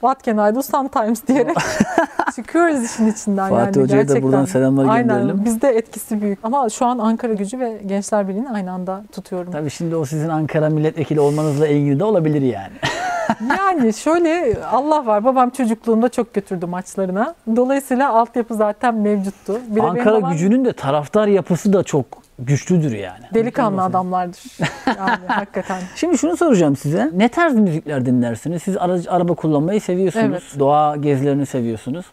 What can I do sometimes diyerek çıkıyoruz işin içinden Fatih yani Hoca'ya da buradan selamlar Aynen gönderelim. bizde etkisi büyük ama şu an Ankara gücü ve Gençler Birliği'ni aynı anda tutuyorum. Tabii şimdi o sizin Ankara milletvekili olmanızla ilgili de olabilir yani. Yani şöyle Allah var babam çocukluğumda çok götürdü maçlarına. Dolayısıyla altyapı zaten mevcuttu. Bir Ankara babam gücünün de taraftar yapısı da çok güçlüdür yani. Delikanlı adamlardır. Yani hakikaten. Şimdi şunu soracağım size. Ne tarz müzikler dinlersiniz? Siz aracı, araba kullanmayı seviyorsunuz. Evet. Doğa gezilerini seviyorsunuz.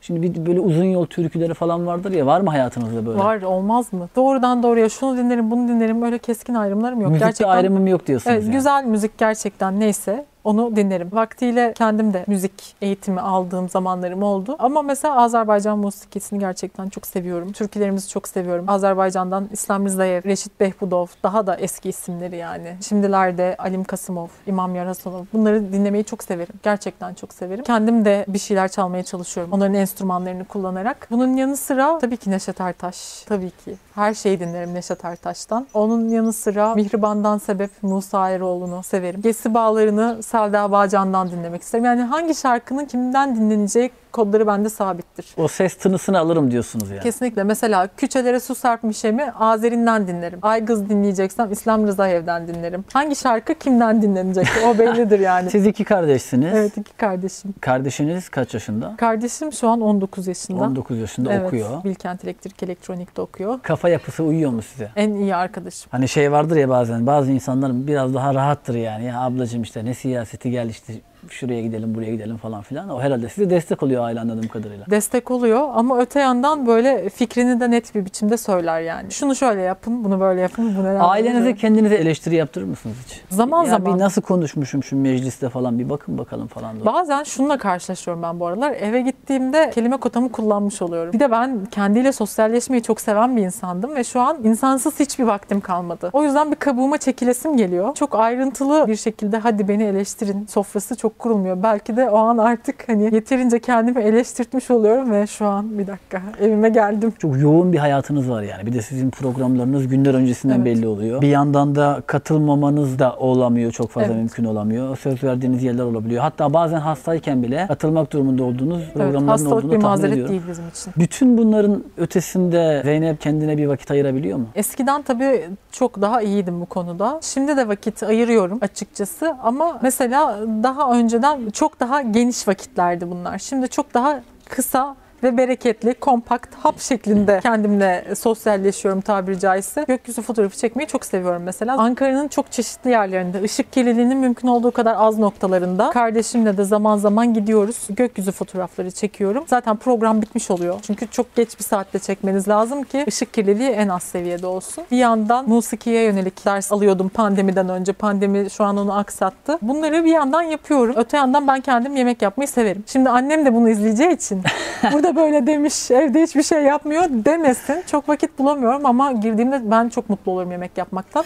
Şimdi bir böyle uzun yol türküleri falan vardır ya. Var mı hayatınızda böyle? Var olmaz mı? Doğrudan doğruya şunu dinlerim bunu dinlerim öyle keskin ayrımlarım yok. Müzikte gerçekten ayrımım yok diyorsunuz Evet, yani. güzel müzik gerçekten neyse onu dinlerim. Vaktiyle kendim de müzik eğitimi aldığım zamanlarım oldu. Ama mesela Azerbaycan musikisini gerçekten çok seviyorum. Türkülerimizi çok seviyorum. Azerbaycan'dan İslam Rızayev, Reşit Behbudov, daha da eski isimleri yani. Şimdilerde Alim Kasımov, İmam Yarasanov. Bunları dinlemeyi çok severim. Gerçekten çok severim. Kendim de bir şeyler çalmaya çalışıyorum. Onların enstrümanlarını kullanarak. Bunun yanı sıra tabii ki Neşet Ertaş. Tabii ki. Her şeyi dinlerim Neşet Ertaş'tan. Onun yanı sıra Mihriban'dan sebep Musa Eroğlu'nu severim. Gesi Bağları'nı Selda Bağcan'dan dinlemek isterim. Yani hangi şarkının kimden dinleneceği kodları bende sabittir. O ses tınısını alırım diyorsunuz yani. Kesinlikle. Mesela Küçelere Su Serpmişem'i Azerinden dinlerim. Aygız dinleyeceksem İslam Rızayev'den dinlerim. Hangi şarkı kimden dinlenecek? O bellidir yani. Siz iki kardeşsiniz. evet iki kardeşim. Kardeşiniz kaç yaşında? Kardeşim şu an 19 yaşında. 19 yaşında evet, okuyor. Bilkent Elektrik Elektronik'te okuyor. Kafa yapısı uyuyor mu size? En iyi arkadaşım. Hani şey vardır ya bazen bazı insanlar biraz daha rahattır yani. Ya ablacığım işte ne siyaseti gel işte şuraya gidelim buraya gidelim falan filan. O herhalde size destek oluyor aile anladığım kadarıyla. destek oluyor ama öte yandan böyle fikrini de net bir biçimde söyler yani. Şunu şöyle yapın, bunu böyle yapın, bu neden Ailenize böyle? kendinize eleştiri yaptırır mısınız hiç? Zaman ya zaman. bir nasıl konuşmuşum şu mecliste falan bir bakın bakalım falan. diyor. Bazen şununla karşılaşıyorum ben bu aralar. Eve gittiğimde kelime kotamı kullanmış oluyorum. Bir de ben kendiyle sosyalleşmeyi çok seven bir insandım ve şu an insansız hiçbir vaktim kalmadı. O yüzden bir kabuğuma çekilesim geliyor. Çok ayrıntılı bir şekilde hadi beni eleştirin sofrası çok kurulmuyor. Belki de o an artık hani yeterince kendimi eleştirtmiş oluyorum ve şu an bir dakika evime geldim. Çok yoğun bir hayatınız var yani. Bir de sizin programlarınız günler öncesinden Evet. belli oluyor. Bir yandan da katılmamanız da olamıyor. Çok fazla Evet. mümkün olamıyor. Söz verdiğiniz yerler olabiliyor. Hatta bazen hastayken bile katılmak durumunda olduğunuz Evet, programların olduğunu bir tahmin mazeret ediyorum. değil bizim için. Bütün bunların ötesinde Zeynep kendine bir vakit ayırabiliyor mu? Eskiden tabii çok daha iyiydim bu konuda. Şimdi de vakit ayırıyorum açıkçası ama mesela daha önceden çok daha geniş vakitlerdi bunlar. Şimdi çok daha kısa ve bereketli, kompakt, hap şeklinde kendimle sosyalleşiyorum tabiri caizse. Gökyüzü fotoğrafı çekmeyi çok seviyorum mesela. Ankara'nın çok çeşitli yerlerinde, ışık kirliliğinin mümkün olduğu kadar az noktalarında kardeşimle de zaman zaman gidiyoruz. Gökyüzü fotoğrafları çekiyorum. Zaten program bitmiş oluyor. Çünkü çok geç bir saatte çekmeniz lazım ki ışık kirliliği en az seviyede olsun. Bir yandan musikiye yönelik ders alıyordum pandemiden önce. Pandemi şu an onu aksattı. Bunları bir yandan yapıyorum. Öte yandan ben kendim yemek yapmayı severim. Şimdi annem de bunu izleyeceği için burada böyle demiş evde hiçbir şey yapmıyor demesin. Çok vakit bulamıyorum ama girdiğimde ben çok mutlu olurum yemek yapmaktan.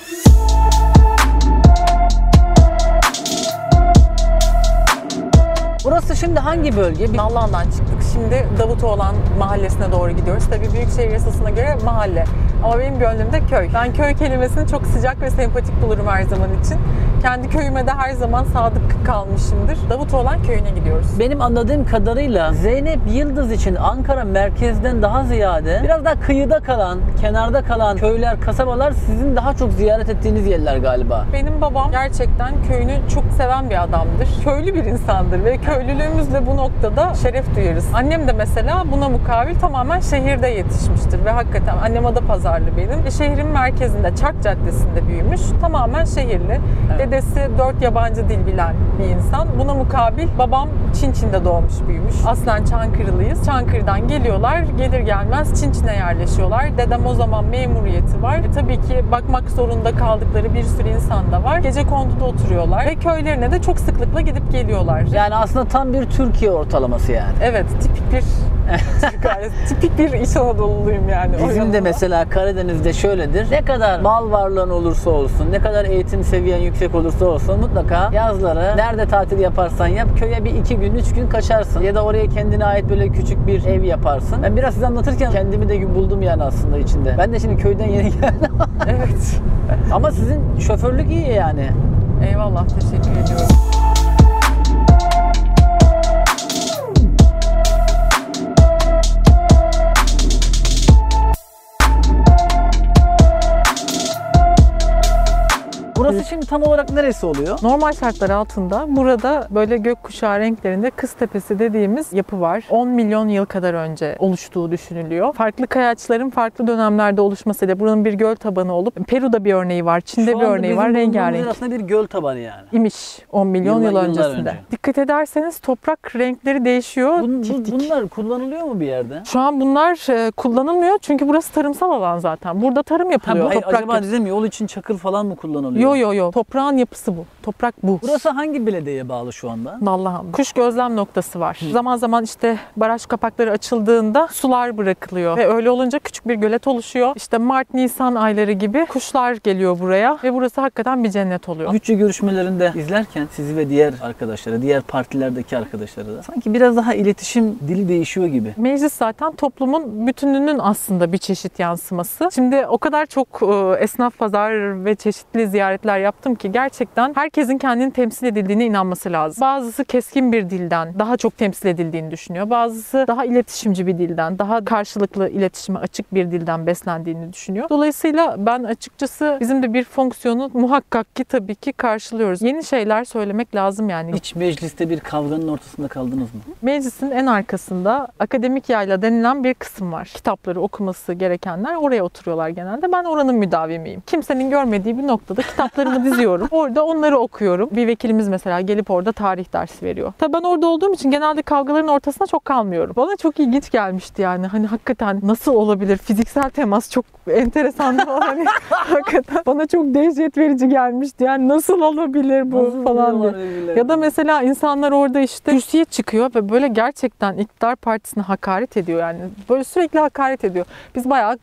Burası şimdi hangi bölge? Nallıhan'dan çıktık. Şimdi Davutoğlan mahallesine doğru gidiyoruz. Tabii büyükşehir yasasına göre mahalle. Ama benim gönlümde köy. Ben köy kelimesini çok sıcak ve sempatik bulurum her zaman için. Kendi köyüme de her zaman sadık kalmışımdır. Davutoğlan köyüne gidiyoruz. Benim anladığım kadarıyla Zeynep Yıldız için Ankara merkezden daha ziyade biraz daha kıyıda kalan, kenarda kalan köyler, kasabalar sizin daha çok ziyaret ettiğiniz yerler galiba. Benim babam gerçekten köyünü çok seven bir adamdır. Köylü bir insandır ve köylülüğümüzle bu noktada şeref duyarız. Annem de mesela buna mukabil tamamen şehirde yetişmiştir ve hakikaten annem Adapazarlı benim. E, şehrin merkezinde, Çark Caddesi'nde büyümüş. Tamamen şehirli. Dedesi dört yabancı dil bilen bir insan. Buna mukabil babam Çinçin'de doğmuş büyümüş. Aslen Çankırılıyız. Çankırı'dan geliyorlar. Gelir gelmez Çinçin'e yerleşiyorlar. Dedem o zaman memuriyeti var. E, tabii ki bakmak zorunda kaldıkları bir sürü insan da var. Gece konduda oturuyorlar ve köylerine de çok sıklıkla gidip geliyorlar. Yani aslında tam bir Türkiye ortalaması yani. Evet, tipik bir tipik bir İç Anadolu'luyum yani. Bizim de mesela Karadeniz'de şöyledir. Ne kadar mal varlığın olursa olsun, ne kadar eğitim seviyen yüksek olursa olsun mutlaka yazları nerede tatil yaparsan yap köye bir iki gün, üç gün kaçarsın. Ya da oraya kendine ait böyle küçük bir ev yaparsın. Ben biraz size anlatırken kendimi de buldum yani aslında içinde. Ben de şimdi köyden yeni geldim. Evet. Ama sizin şoförlük iyi yani. Eyvallah, teşekkür ediyorum. Şimdi tam olarak neresi oluyor? Normal şartlar altında burada böyle gökkuşağı renklerinde Kız Tepesi dediğimiz yapı var. 10 milyon yıl kadar önce oluştuğu düşünülüyor. Farklı kayaçların farklı dönemlerde oluşmasıyla buranın bir göl tabanı olup Peru'da bir örneği var, Çin'de Şu bir örneği var, rengarenk. aslında bir göl tabanı yani. imiş 10 milyon Yıllar- yıl yıllar öncesinde. önce. Dikkat ederseniz toprak renkleri değişiyor. Bun- bu- bunlar kullanılıyor mu bir yerde? Şu an bunlar e, kullanılmıyor çünkü burası tarımsal alan zaten. Burada tarım Ha, yapılıyor. hayır, toprak acaba dedim yol için çakıl falan mı kullanılıyor? Yo yo yo. Toprağın yapısı bu. Toprak bu. Burası hangi belediyeye bağlı şu anda? Allah'ım. Kuş gözlem noktası var. Zaman zaman işte baraj kapakları açıldığında sular bırakılıyor. Ve öyle olunca küçük bir gölet oluşuyor. İşte Mart, Nisan ayları gibi kuşlar geliyor buraya. Ve burası hakikaten bir cennet oluyor. Bütçe görüşmelerinde izlerken sizi ve diğer arkadaşları, diğer partilerdeki arkadaşları da sanki biraz daha iletişim dili değişiyor gibi. Meclis zaten toplumun bütününün aslında bir çeşit yansıması. Şimdi o kadar çok e, esnaf pazar ve çeşitli ziyaretler yaptım ki gerçekten herkesin kendini temsil edildiğine inanması lazım. Bazısı keskin bir dilden daha çok temsil edildiğini düşünüyor. Bazısı daha iletişimci bir dilden, daha karşılıklı iletişime açık bir dilden beslendiğini düşünüyor. Dolayısıyla ben açıkçası bizim de bir fonksiyonu muhakkak ki tabii ki karşılıyoruz. Yeni şeyler söylemek lazım yani. Hiç mecliste bir kavganın ortasında kaldınız mı? Meclisin en arkasında akademik yayla denilen bir kısım var. Kitapları okuması gerekenler oraya oturuyorlar genelde. Ben oranın müdavimiyim. Kimsenin görmediği bir noktada kitaplarımı diziyorum. Orada onları okuyorum. Bir vekilimiz mesela gelip orada tarih dersi veriyor. Tabii ben orada olduğum için genelde kavgaların ortasına çok kalmıyorum. Bana çok ilginç gelmişti yani. Hani hakikaten nasıl olabilir? Fiziksel temas çok enteresan. Hani hakikaten bana çok dehşet verici gelmişti. Yani nasıl olabilir bu Nasıl falan diye. birbirlerine? Ya da mesela insanlar orada işte kürsüye çıkıyor ve böyle gerçekten iktidar partisine hakaret ediyor yani. Böyle sürekli hakaret ediyor. Biz bayağı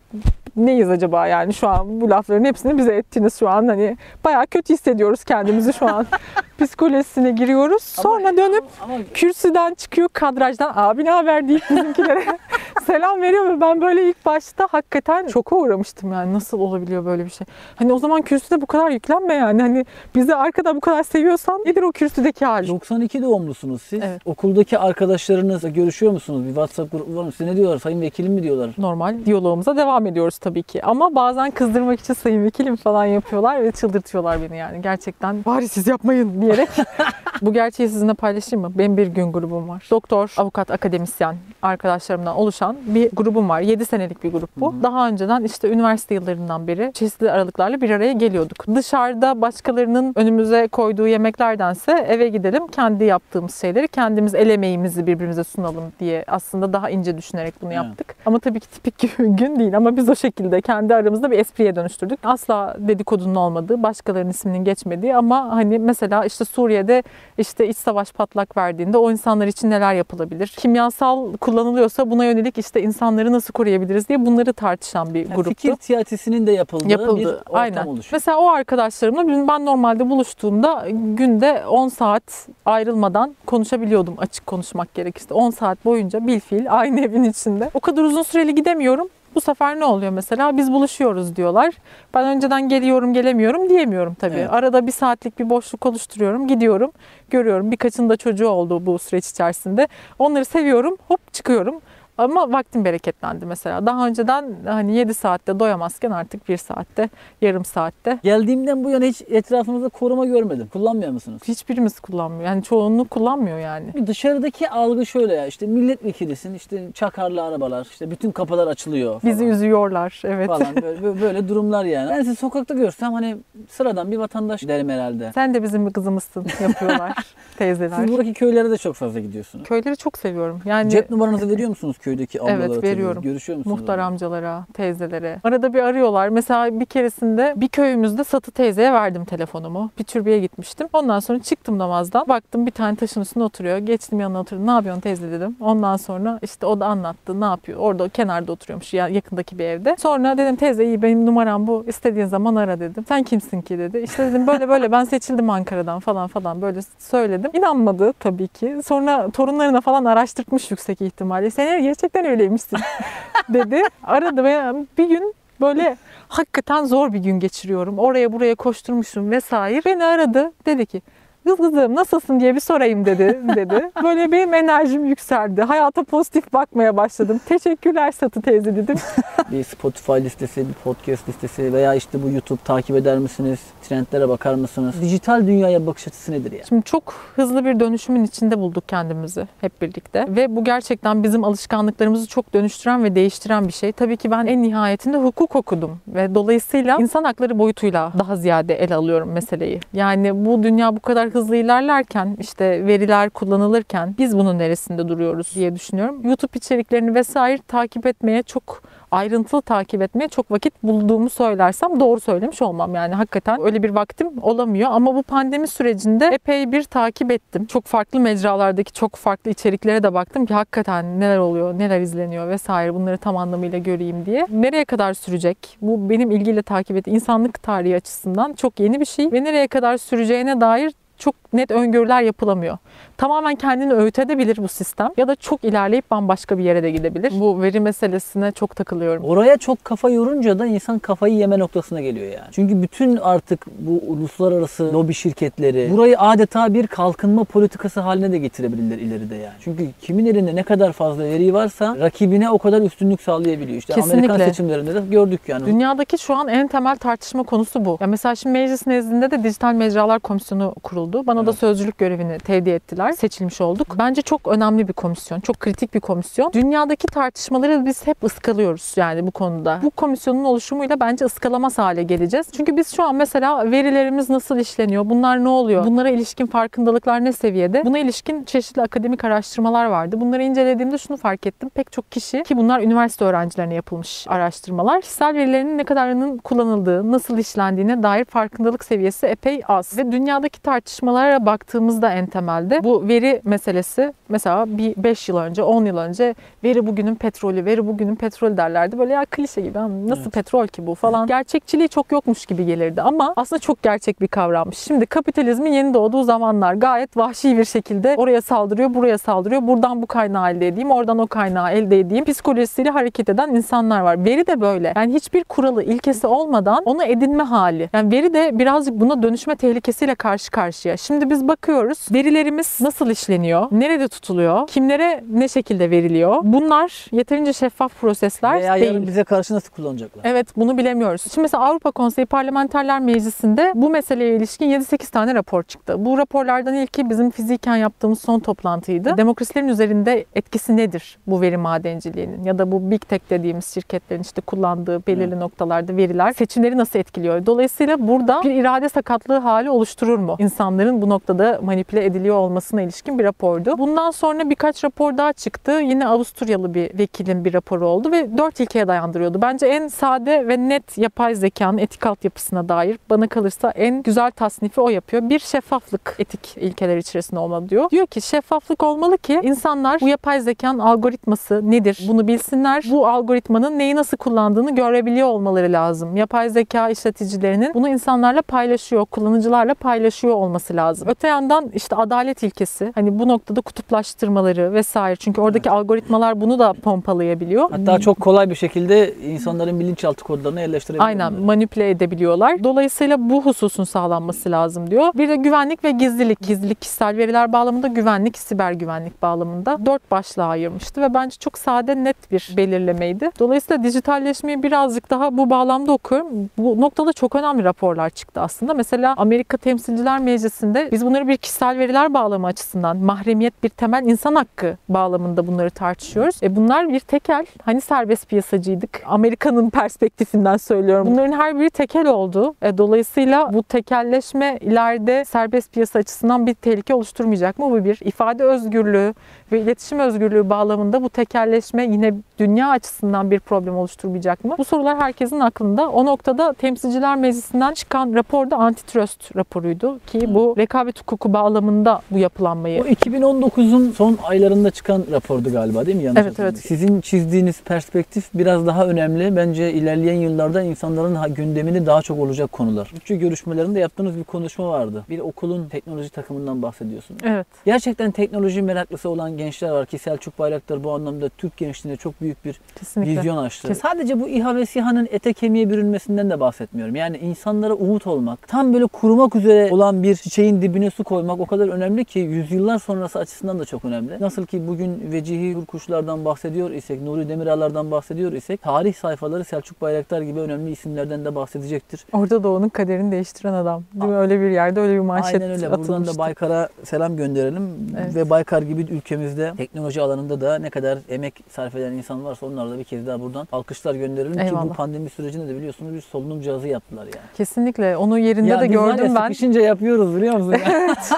neyiz acaba yani şu an bu lafların hepsini bize ettiniz şu an hani bayağı kötü hissediyoruz kendimizi şu an. Psikolojisine giriyoruz. Sonra dönüp ama kürsüden çıkıyor kadrajdan abi ne haber deyip bizimkilere selam veriyor ve ben böyle ilk başta hakikaten şoka uğramıştım yani nasıl olabiliyor böyle bir şey. Hani o zaman kürsüde bu kadar yüklenme yani hani bizi arkada bu kadar seviyorsan nedir o kürsüdeki hal? 92 doğumlusunuz siz. Evet. Okuldaki arkadaşlarınızla görüşüyor musunuz? Bir WhatsApp grubu var mı? Size ne diyorlar? Sayın vekilim mi diyorlar? Normal diyalogumuza devam ediyoruz tabii ki. Ama bazen kızdırmak için sayın vekilim falan yapıyorlar ve çıldırtıyorlar beni yani. Gerçekten bari siz yapmayın diyerek. Bu gerçeği sizinle paylaşayım mı? Benim bir gün grubum var. Doktor, avukat, akademisyen arkadaşlarımdan oluşan bir grubum var. 7 senelik bir grup bu. Daha önceden işte üniversite yıllarından beri çeşitli aralıklarla bir araya geliyorduk. Dışarıda başkalarının önümüze koyduğu yemeklerdense eve gidelim kendi yaptığımız şeyleri kendimiz el emeğimizi birbirimize sunalım diye aslında daha ince düşünerek bunu Evet. yaptık. Ama tabii ki tipik gün değil ama biz o şekilde kendi aramızda bir espriye dönüştürdük. Asla dedikodunun olmadığı, başkalarının isminin geçmediği ama hani mesela işte Suriye'de işte iç savaş patlak verdiğinde o insanlar için neler yapılabilir? Kimyasal kullanılıyorsa buna yönelik işte insanları nasıl koruyabiliriz diye bunları tartışan bir Yani gruptu. fikir tiyatisinin de yapıldığı Yapıldı. bir ortam Aynen. oluşuyor. Mesela o arkadaşlarımla ben normalde buluştuğumda günde 10 saat ayrılmadan konuşabiliyordum açık konuşmak gerekirse. 10 saat boyunca bilfiil aynı evin içinde. O kadar uzun süreli gidemiyorum. Bu sefer ne oluyor mesela? Biz buluşuyoruz diyorlar. Ben önceden geliyorum gelemiyorum diyemiyorum tabii. Evet. Arada bir saatlik bir boşluk oluşturuyorum. Gidiyorum, görüyorum. Birkaçının da çocuğu oldu bu süreç içerisinde. Onları seviyorum, hop çıkıyorum. Ama vaktim bereketlendi mesela. Daha önceden hani 7 saatte doyamazken artık 1 saatte, yarım saatte. Geldiğimden bu yana hiç etrafınızda koruma görmedim. Kullanmıyor musunuz? Hiçbirimiz kullanmıyor. Yani çoğunluk kullanmıyor yani. Dışarıdaki algı şöyle ya işte milletvekilisin işte çakarlı arabalar işte bütün kapılar açılıyor falan. Bizi üzüyorlar. Evet. falan böyle, böyle- durumlar yani. Ben sizi sokakta görsem hani sıradan bir vatandaş derim herhalde. Sen de bizim bir kızımızsın yapıyorlar teyzeler. Siz buradaki köylere de çok fazla gidiyorsunuz. Köyleri çok seviyorum. Yani Cep numaranızı veriyor musunuz köydeki ablalara? Evet, veriyorum. Görüşüyor musunuz? muhtar amcalara, teyzelere. Arada bir arıyorlar. Mesela bir keresinde bir köyümüzde Satı teyzeye verdim telefonumu. Bir türbeye gitmiştim. Ondan sonra çıktım namazdan. Baktım bir tane taşın üstünde oturuyor. Geçtim yanına oturdum. Ne yapıyorsun teyze dedim. Ondan sonra işte o da anlattı. Ne yapıyor? Orada kenarda oturuyormuş ya yakındaki bir evde. Sonra dedim teyze iyi benim numaram bu. İstediğin zaman ara dedim. Sen kimsin ki dedi. İşte dedim böyle böyle ben seçildim Ankara'dan falan falan böyle söyledim. İnanmadı tabii ki. Sonra torunlarına falan araştırtmış yüksek ihtimalle. Sen gerçekten öyleymişsin dedi. Aradı ve bir gün böyle hakikaten zor bir gün geçiriyorum. Oraya buraya koşturmuşum vesaire. Beni aradı. Dedi ki Kız kızım nasılsın diye bir sorayım dedi dedi. Böyle benim enerjim yükseldi. Hayata pozitif bakmaya başladım. Teşekkürler Satı teyze dedim. Bir Spotify listesi, bir podcast listesi veya işte bu YouTube takip eder misiniz? Trendlere bakar mısınız? Dijital dünyaya bakış açısı nedir ya? Şimdi çok hızlı bir dönüşümün içinde bulduk kendimizi hep birlikte. Ve bu gerçekten bizim alışkanlıklarımızı çok dönüştüren ve değiştiren bir şey. Tabii ki ben en nihayetinde hukuk okudum. Ve dolayısıyla insan hakları boyutuyla daha ziyade ele alıyorum meseleyi. Yani bu dünya bu kadar hızlı ilerlerken işte veriler kullanılırken biz bunun neresinde duruyoruz diye düşünüyorum. YouTube içeriklerini vesaire takip etmeye çok ayrıntılı takip etmeye çok vakit bulduğumu söylersem doğru söylemiş olmam. Yani hakikaten öyle bir vaktim olamıyor ama bu pandemi sürecinde epey bir takip ettim. Çok farklı mecralardaki çok farklı içeriklere de baktım ki hakikaten neler oluyor, neler izleniyor vesaire bunları tam anlamıyla göreyim diye. Nereye kadar sürecek? Bu benim ilgiyle takip ettiğim insanlık tarihi açısından çok yeni bir şey ve nereye kadar süreceğine dair çok net öngörüler yapılamıyor. Tamamen kendini öğütebilir bu sistem ya da çok ilerleyip bambaşka bir yere de gidebilir. Bu veri meselesine çok takılıyorum. Oraya çok kafa yorunca da insan kafayı yeme noktasına geliyor yani. Çünkü bütün artık bu uluslararası lobi şirketleri burayı adeta bir kalkınma politikası haline de getirebilirler ileride yani. Çünkü kimin elinde ne kadar fazla veri varsa rakibine o kadar üstünlük sağlayabiliyor. İşte Kesinlikle. Amerikan seçimlerinde de gördük yani. Dünyadaki şu an en temel tartışma konusu bu. Ya mesela şimdi meclis nezdinde de Dijital Mecralar Komisyonu kuruldu. Bana da Evet. sözcülük görevini tevdi ettiler. Seçilmiş olduk. Bence çok önemli bir komisyon. Çok kritik bir komisyon. Dünyadaki tartışmaları biz hep ıskalıyoruz yani bu konuda. Bu komisyonun oluşumuyla bence ıskalamaz hale geleceğiz. Çünkü biz şu an mesela verilerimiz nasıl işleniyor? Bunlar ne oluyor? Bunlara ilişkin farkındalıklar ne seviyede? Buna ilişkin çeşitli akademik araştırmalar vardı. Bunları incelediğimde şunu fark ettim. Pek çok kişi ki bunlar üniversite öğrencilerine yapılmış araştırmalar. Kişisel verilerinin ne kadarının kullanıldığı, nasıl işlendiğine dair farkındalık seviyesi epey az. Ve dünyadaki tartışmalara baktığımızda en temelde bu veri meselesi mesela bir 5 yıl önce, 10 yıl önce veri bugünün petrolü, veri bugünün petrolü derlerdi. Böyle ya klişe gibi "Ha, nasıl Evet. petrol ki bu falan. Gerçekçiliği çok yokmuş gibi gelirdi ama aslında çok gerçek bir kavrammış. Şimdi kapitalizmin yeni doğduğu zamanlar gayet vahşi bir şekilde oraya saldırıyor, buraya saldırıyor. Buradan bu kaynağı elde edeyim, oradan o kaynağı elde edeyim. Psikolojisiyle hareket eden insanlar var. Veri de böyle. Yani hiçbir kuralı, ilkesi olmadan onu edinme hali. Yani veri de birazcık buna dönüşme tehlikesiyle karşı karşıya. Şimdi biz bakıyoruz verilerimiz nasıl işleniyor, nerede tutuluyor, kimlere ne şekilde veriliyor. Bunlar yeterince şeffaf prosesler Veya değil. yarın bize karşı nasıl kullanacaklar? Evet bunu bilemiyoruz. Şimdi mesela Avrupa Konseyi Parlamenterler Meclisi'nde bu meseleye ilişkin 7-8 tane rapor çıktı. Bu raporlardan ilki bizim fiziken yaptığımız son toplantıydı. Demokrasilerin üzerinde etkisi nedir bu veri madenciliğinin ya da bu Big Tech dediğimiz şirketlerin işte kullandığı belirli Evet. noktalarda veriler seçimleri nasıl etkiliyor? Dolayısıyla burada bir irade sakatlığı hali oluşturur mu? İnsanların bu noktada manipüle ediliyor olmasına ilişkin bir rapordu. Bundan sonra birkaç rapor daha çıktı. Yine Avusturyalı bir vekilin bir raporu oldu ve dört ilkeye dayandırıyordu. Bence en sade ve net yapay zekanın etik altyapısına dair bana kalırsa en güzel tasnifi o yapıyor. Bir şeffaflık etik ilkeler içerisinde olmalı diyor. Diyor ki şeffaflık olmalı ki insanlar bu yapay zekanın algoritması nedir bunu bilsinler. Bu algoritmanın neyi nasıl kullandığını görebiliyor olmaları lazım. Yapay zeka işleticilerinin bunu insanlarla paylaşıyor, kullanıcılarla paylaşıyor olması olması lazım. Öte yandan işte adalet ilkesi hani bu noktada kutuplaştırmaları vesaire çünkü oradaki algoritmalar bunu da pompalayabiliyor. Hatta çok kolay bir şekilde insanların bilinçaltı kodlarına yerleştirebiliyorlar. Aynen manipüle edebiliyorlar. Dolayısıyla bu hususun sağlanması lazım diyor. Bir de güvenlik ve gizlilik. Gizlilik kişisel veriler bağlamında, güvenlik siber güvenlik bağlamında dört başlığa ayırmıştı ve bence çok sade net bir belirlemeydi. Dolayısıyla dijitalleşmeyi birazcık daha bu bağlamda okuyorum. Bu noktada çok önemli raporlar çıktı aslında. Mesela Amerika Temsilciler Meclisi'nde biz bunları bir kişisel veriler bağlamı açısından mahremiyet bir temel insan hakkı bağlamında bunları tartışıyoruz. E bunlar bir tekel. Hani serbest piyasacıydık. Amerika'nın perspektifinden söylüyorum. Bunların her biri tekel oldu. E dolayısıyla bu tekelleşme ileride serbest piyasa açısından bir tehlike oluşturmayacak mı? Bu bir ifade özgürlüğü ve iletişim özgürlüğü bağlamında bu tekelleşme yine dünya açısından bir problem oluşturmayacak mı? Bu sorular herkesin aklında. O noktada Temsilciler Meclisi'nden çıkan rapor da antitrust raporuydu ki bu rekabet hukuku bağlamında bu yapılanmayı O 2019'un son aylarında çıkan rapordu galiba değil mi? Yanlış Evet, evet. Sizin çizdiğiniz perspektif biraz daha önemli. Bence ilerleyen yıllarda insanların gündemini daha çok olacak konular. Bütçe görüşmelerinde yaptığınız bir konuşma vardı. Bir okulun teknoloji takımından bahsediyorsunuz. Evet. Gerçekten teknoloji meraklısı olan gençler var ki Selçuk Bayraktar bu anlamda Türk gençliğine çok büyük bir Kesinlikle. vizyon açtı. Kesin. Sadece bu İHA ve SİHA'nın ete kemiğe bürünmesinden de bahsetmiyorum. Yani insanlara umut olmak, tam böyle kurumak üzere olan bir çiçeğin dibine su koymak o kadar önemli ki yüzyıllar sonrası açısından da çok önemli. Nasıl ki bugün Vecihi Hurkuşlardan bahsediyor isek, Nuri Demirağlar'dan bahsediyor isek, tarih sayfaları Selçuk Bayraktar gibi önemli isimlerden de bahsedecektir. Orada Doğu'nun kaderini değiştiren adam. Değil mi? Öyle bir yerde öyle bir manşet Aynen öyle. Buradan da Baykar'a selam gönderelim. Evet. Ve Baykar gibi ülkemizde teknoloji alanında da ne kadar emek sarf eden insan varsa onlara da bir kez daha buradan alkışlar gönderelim. Ki bu Eyvallah. pandemi sürecinde de biliyorsunuz bir solunum cihazı yaptılar yani. Kesinlikle. Onu yerinde Ya de gördüm ben. Sıkışınca yapıyoruz biliyor musun?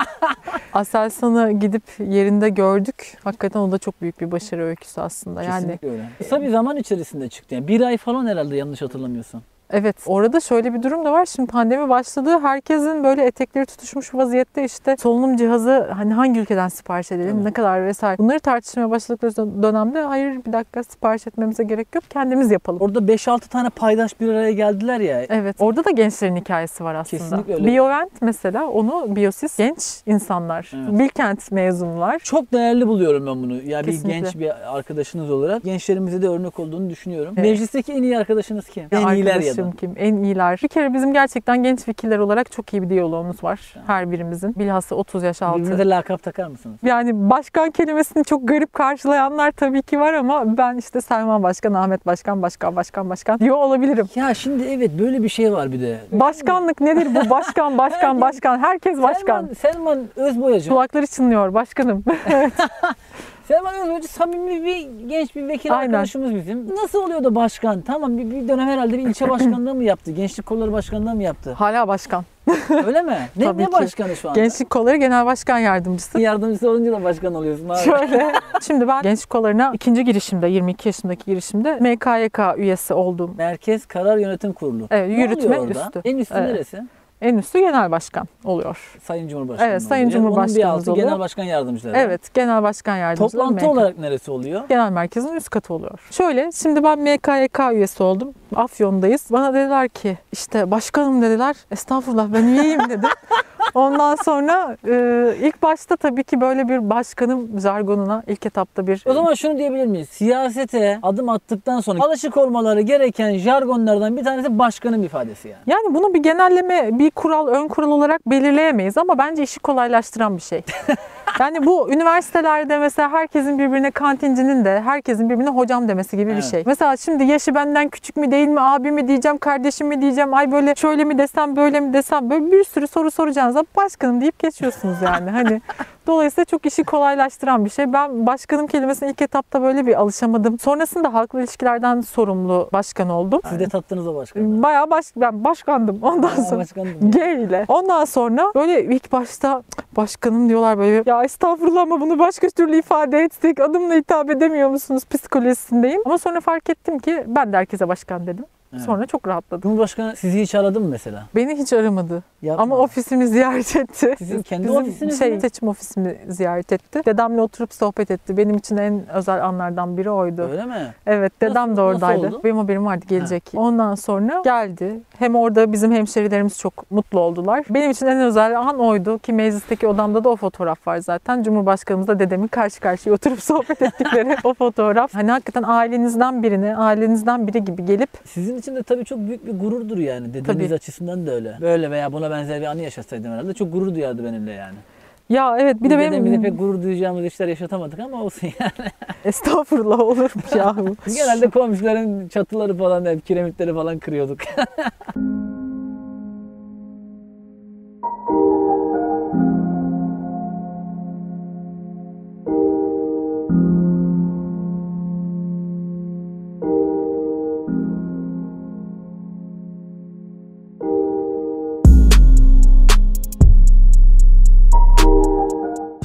Aselsan'ı gidip yerinde gördük. Hakikaten o da çok büyük bir başarı öyküsü aslında. Yani Kesinlikle öyle. Kısa bir zaman içerisinde çıktı. Yani bir ay falan herhalde yanlış hatırlamıyorsam. Evet orada şöyle bir durum da var. Şimdi pandemi başladı. Herkesin böyle etekleri tutuşmuş vaziyette işte solunum cihazı hani hangi ülkeden sipariş edelim, Evet. ne kadar vesaire. Bunları tartışmaya başladıkları dönemde hayır bir dakika sipariş etmemize gerek yok. Kendimiz yapalım. Orada 5-6 tane paydaş bir araya geldiler ya. Evet. Orada da gençlerin hikayesi var aslında. Kesinlikle öyle. Biovent mesela onu Biosis genç insanlar. Evet. Bilkent mezunlar. Çok değerli buluyorum ben bunu. Ya bir Kesinlikle. genç bir arkadaşınız olarak gençlerimize de örnek olduğunu düşünüyorum. Evet. Meclisteki en iyi arkadaşınız kim? En iyiler ya da. Arkadaşım kim? En iyiler. Bir kere bizim gerçekten genç fikirler olarak çok iyi bir diyalogumuz var. Her birimizin. Bilhassa 30 yaş altı. Birbirinize lakap takar mısınız? Yani başkan kelimesini çok garip karşılayanlar tabii ki var ama ben işte Selman Başkan, Ahmet Başkan, Başkan, Başkan, Başkan diyor olabilirim. Ya şimdi evet böyle bir şey var bir de. Başkanlık nedir bu? Başkan, başkan, başkan. Herkes başkan. Selman, Selman Özboyacı. Kulakları çınlıyor başkanım. Selman Özboyacı samimi bir genç bir vekil Aynen. arkadaşımız bizim. Nasıl oluyor da başkan? Tamam bir, bir dönem herhalde bir ilçe başkanlığı mı yaptı? Gençlik kolları başkanlığı mı yaptı? Hala başkan. Öyle mi? Ne, Tabii ne ki. başkanı şu anda? Gençlik Kolları Genel Başkan Yardımcısı. Yardımcısı olunca da başkan oluyorsun abi. Şöyle. Şimdi ben Gençlik Kolları'na ikinci girişimde, 22 yaşındaki girişimde MKYK üyesi oldum. Merkez Karar Yönetim Kurulu. Evet, Ne yürütme üstü. En üstü Evet. neresi? En üstü genel başkan oluyor. Sayın Cumhurbaşkanı Evet, Sayın oluyor. Onun bir altı oluyor. genel başkan yardımcıları. Evet, genel başkan yardımcısı. Toplantı MK. olarak neresi oluyor? Genel merkezin üst katı oluyor. Şöyle şimdi ben MKYK üyesi oldum. Afyon'dayız. Bana dediler ki işte başkanım dediler. Estağfurullah ben üyeyim dedim. Ondan sonra e, ilk başta tabii ki böyle bir başkanım jargonuna ilk etapta bir O zaman şunu diyebilir miyiz? Siyasete adım attıktan sonra alışık olmaları gereken jargonlardan bir tanesi başkanın ifadesi yani. yani bunu bir genelleme, bir kural, ön kural olarak belirleyemeyiz ama bence işi kolaylaştıran bir şey. Yani bu üniversitelerde mesela herkesin birbirine kantincinin de herkesin birbirine hocam demesi gibi bir Evet. şey. Mesela şimdi yaşı benden küçük mü değil mi, abi mi diyeceğim, kardeşim mi diyeceğim, ay böyle şöyle mi desem, böyle mi desem, böyle bir sürü soru soracağınızda başkanım deyip geçiyorsunuz yani. Hani Dolayısıyla çok işi kolaylaştıran bir şey. Ben başkanım kelimesine ilk etapta böyle bir alışamadım. Sonrasında halkla ilişkilerden sorumlu başkan oldum. Siz de tattınız o başkanı. Bayağı baş, ben başkandım ondan Aa, sonra. başkanım. G ile. Ondan sonra böyle ilk başta başkanım diyorlar böyle ya estağfurullah ama bunu başka türlü ifade etsek adımla hitap edemiyor musunuz psikolojisindeyim. Ama sonra fark ettim ki ben de herkese başkan dedim. Sonra çok rahatladım. Cumhurbaşkanı sizi hiç aradı mı mesela? Beni hiç aramadı. Yapma. Ama ofisimi ziyaret etti. Sizin kendi Bizim ofisiniz şey, mi? seçim ofisimi ziyaret etti. Dedemle oturup sohbet etti. Benim için en özel anlardan biri oydu. Öyle mi? Evet dedem Nasıl- de oradaydı. nasıl oldu? Benim haberim vardı gelecek. Ondan sonra geldi. Hem orada bizim hemşerilerimiz çok mutlu oldular. Benim için en özel an oydu ki meclisteki odamda da o fotoğraf var zaten. Cumhurbaşkanımızla dedemin karşı karşıya oturup sohbet ettikleri o fotoğraf. Hani hakikaten ailenizden birine, ailenizden biri gibi gelip Sizin için de tabii çok büyük bir gururdur yani. Dedeniz Tabii. açısından da öyle. Böyle veya buna benzer bir anı yaşasaydım herhalde çok gurur duyardı benimle yani. ya evet bir de benim pek gurur duyacağımız işler yaşatamadık ama olsun yani. estağfurullah olur mu ya bu? Biz genelde komşuların çatıları falan hep kiremitleri falan kırıyorduk.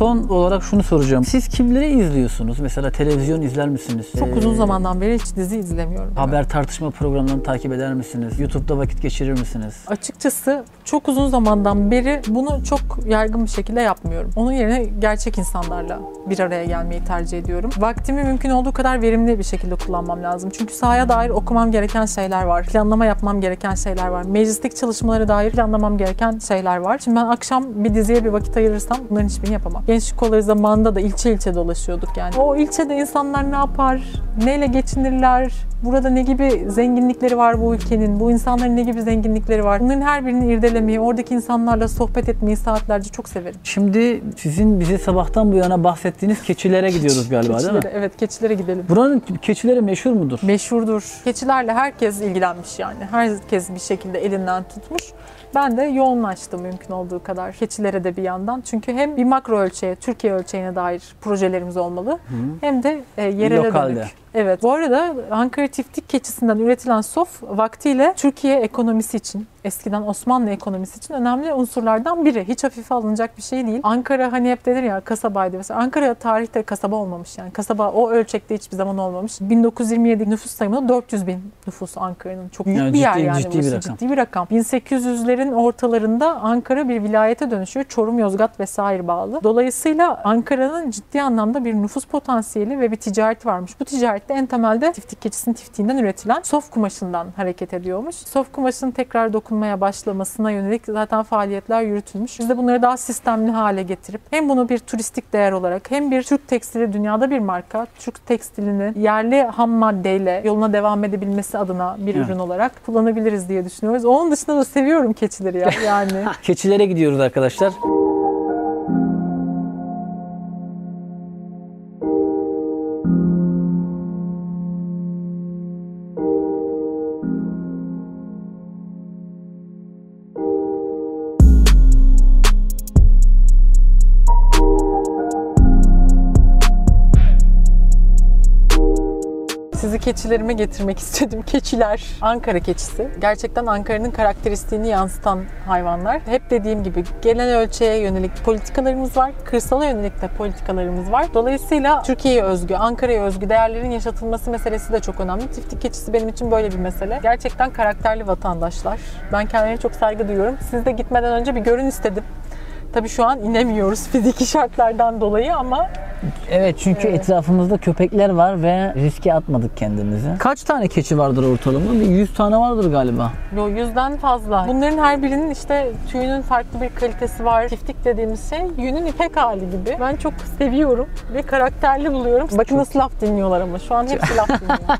Son olarak şunu soracağım. Siz kimleri izliyorsunuz? Mesela televizyon izler misiniz? Çok Ee, uzun zamandan beri hiç dizi izlemiyorum. Haber tartışma programlarını takip eder misiniz? YouTube'da vakit geçirir misiniz? Açıkçası çok uzun zamandan beri bunu çok yaygın bir şekilde yapmıyorum. Onun yerine gerçek insanlarla bir araya gelmeyi tercih ediyorum. Vaktimi mümkün olduğu kadar verimli bir şekilde kullanmam lazım. Çünkü sahaya dair okumam gereken şeyler var. Planlama yapmam gereken şeyler var. Meclisteki çalışmalara dair planlamam gereken şeyler var. Şimdi ben akşam bir diziye bir vakit ayırırsam bunların hiçbirini yapamam. Gençlik kolları zamanında da ilçe ilçe dolaşıyorduk yani. O ilçede insanlar ne yapar? Neyle geçinirler? Burada ne gibi zenginlikleri var bu ülkenin? Bu insanların ne gibi zenginlikleri var? Bunların her birini irdelemeyi, oradaki insanlarla sohbet etmeyi saatlerce çok severim. Şimdi sizin bize sabahtan bu yana bahsettiğiniz keçilere gidiyoruz galiba değil mi? Keçilere, Evet, keçilere gidelim. Buranın keçileri meşhur mudur? Meşhurdur. Keçilerle herkes ilgilenmiş yani. Herkes bir şekilde elinden tutmuş. Ben de yoğunlaştım mümkün olduğu kadar keçilere de bir yandan. Çünkü hem bir makro ölçeğe, Türkiye ölçeğine dair projelerimiz olmalı. Hem de e, yerele Lokalde. dönük. Evet. Bu arada Ankara tiftik keçisinden üretilen sof vaktiyle Türkiye ekonomisi için, eskiden Osmanlı ekonomisi için önemli unsurlardan biri. Hiç hafife alınacak bir şey değil. Ankara hani hep denir ya kasabaydı. Mesela Ankara tarihte kasaba olmamış yani. Kasaba o ölçekte hiçbir zaman olmamış. 1927 nüfus sayımında 400 bin nüfus Ankara'nın. Çok büyük Yani bir yer ciddi- yani. ciddi bir rakam. Ciddi bir rakam. 1800'lerin ortalarında Ankara bir vilayete dönüşüyor. Çorum, Yozgat vesaire bağlı. Dolayısıyla Ankara'nın ciddi anlamda bir nüfus potansiyeli ve bir ticareti varmış. Bu ticarette en temelde tiftik keçisinin tiftiğinden üretilen sof kumaşından hareket ediyormuş. Sof kumaşın tekrar dokunmaya başlamasına yönelik zaten faaliyetler yürütülmüş. Biz de bunları daha sistemli hale getirip hem bunu bir turistik değer olarak hem bir Türk tekstili dünyada bir marka, Türk tekstilini yerli ham maddeyle yoluna devam edebilmesi adına bir Evet. ürün olarak kullanabiliriz diye düşünüyoruz. Onun dışında da seviyorum keçileri ya yani. Keçilere gidiyoruz arkadaşlar. Sizi keçilerime getirmek istedim. Keçiler. Ankara keçisi. Gerçekten Ankara'nın karakteristiğini yansıtan hayvanlar. Hep dediğim gibi genel ölçeğe yönelik politikalarımız var. Kırsala yönelik de politikalarımız var. Dolayısıyla Türkiye'ye özgü, Ankara'ya özgü değerlerin yaşatılması meselesi de çok önemli. Tiftik keçisi benim için böyle bir mesele. Gerçekten karakterli vatandaşlar. Ben kendilerine çok saygı duyuyorum. Siz de gitmeden önce bir görün istedim. Tabii şu an inemiyoruz fiziki şartlardan dolayı ama Evet çünkü Evet. etrafımızda köpekler var ve riske atmadık kendimizi. Kaç tane keçi vardır ortalama? Bir 100 tane vardır galiba. Yo yüzden fazla. Bunların her birinin işte tüyünün farklı bir kalitesi var. Tiftik dediğimiz şey yünün ipek hali gibi. Ben çok seviyorum ve karakterli buluyorum. Bakın nasıl laf dinliyorlar ama şu an hepsi laf dinliyor.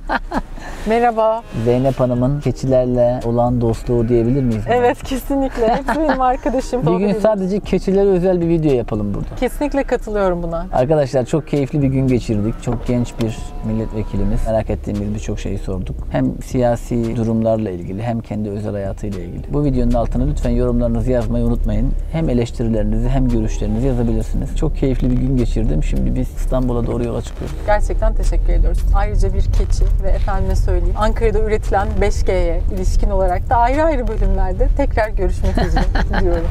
Merhaba. Zeynep Hanım'ın keçilerle olan dostluğu diyebilir miyiz? Evet kesinlikle. Hepsi benim arkadaşım. Bir gün sadece keçilere özel bir video yapalım burada. Kesinlikle katılıyorum buna. Arkadaşlar çok keyifli bir gün geçirdik. Çok genç bir milletvekilimiz. Merak ettiğimiz birçok şeyi sorduk. Hem siyasi durumlarla ilgili hem kendi özel hayatıyla ilgili. Bu videonun altına lütfen yorumlarınızı yazmayı unutmayın. Hem eleştirilerinizi hem görüşlerinizi yazabilirsiniz. Çok keyifli bir gün geçirdim. Şimdi biz İstanbul'a doğru yola çıkıyoruz. Gerçekten teşekkür ediyoruz. Ayrıca bir keçi ve öyle söyleyeyim. Ankara'da üretilen 5G'ye ilişkin olarak da ayrı ayrı bölümlerde tekrar görüşmek üzere diyorum.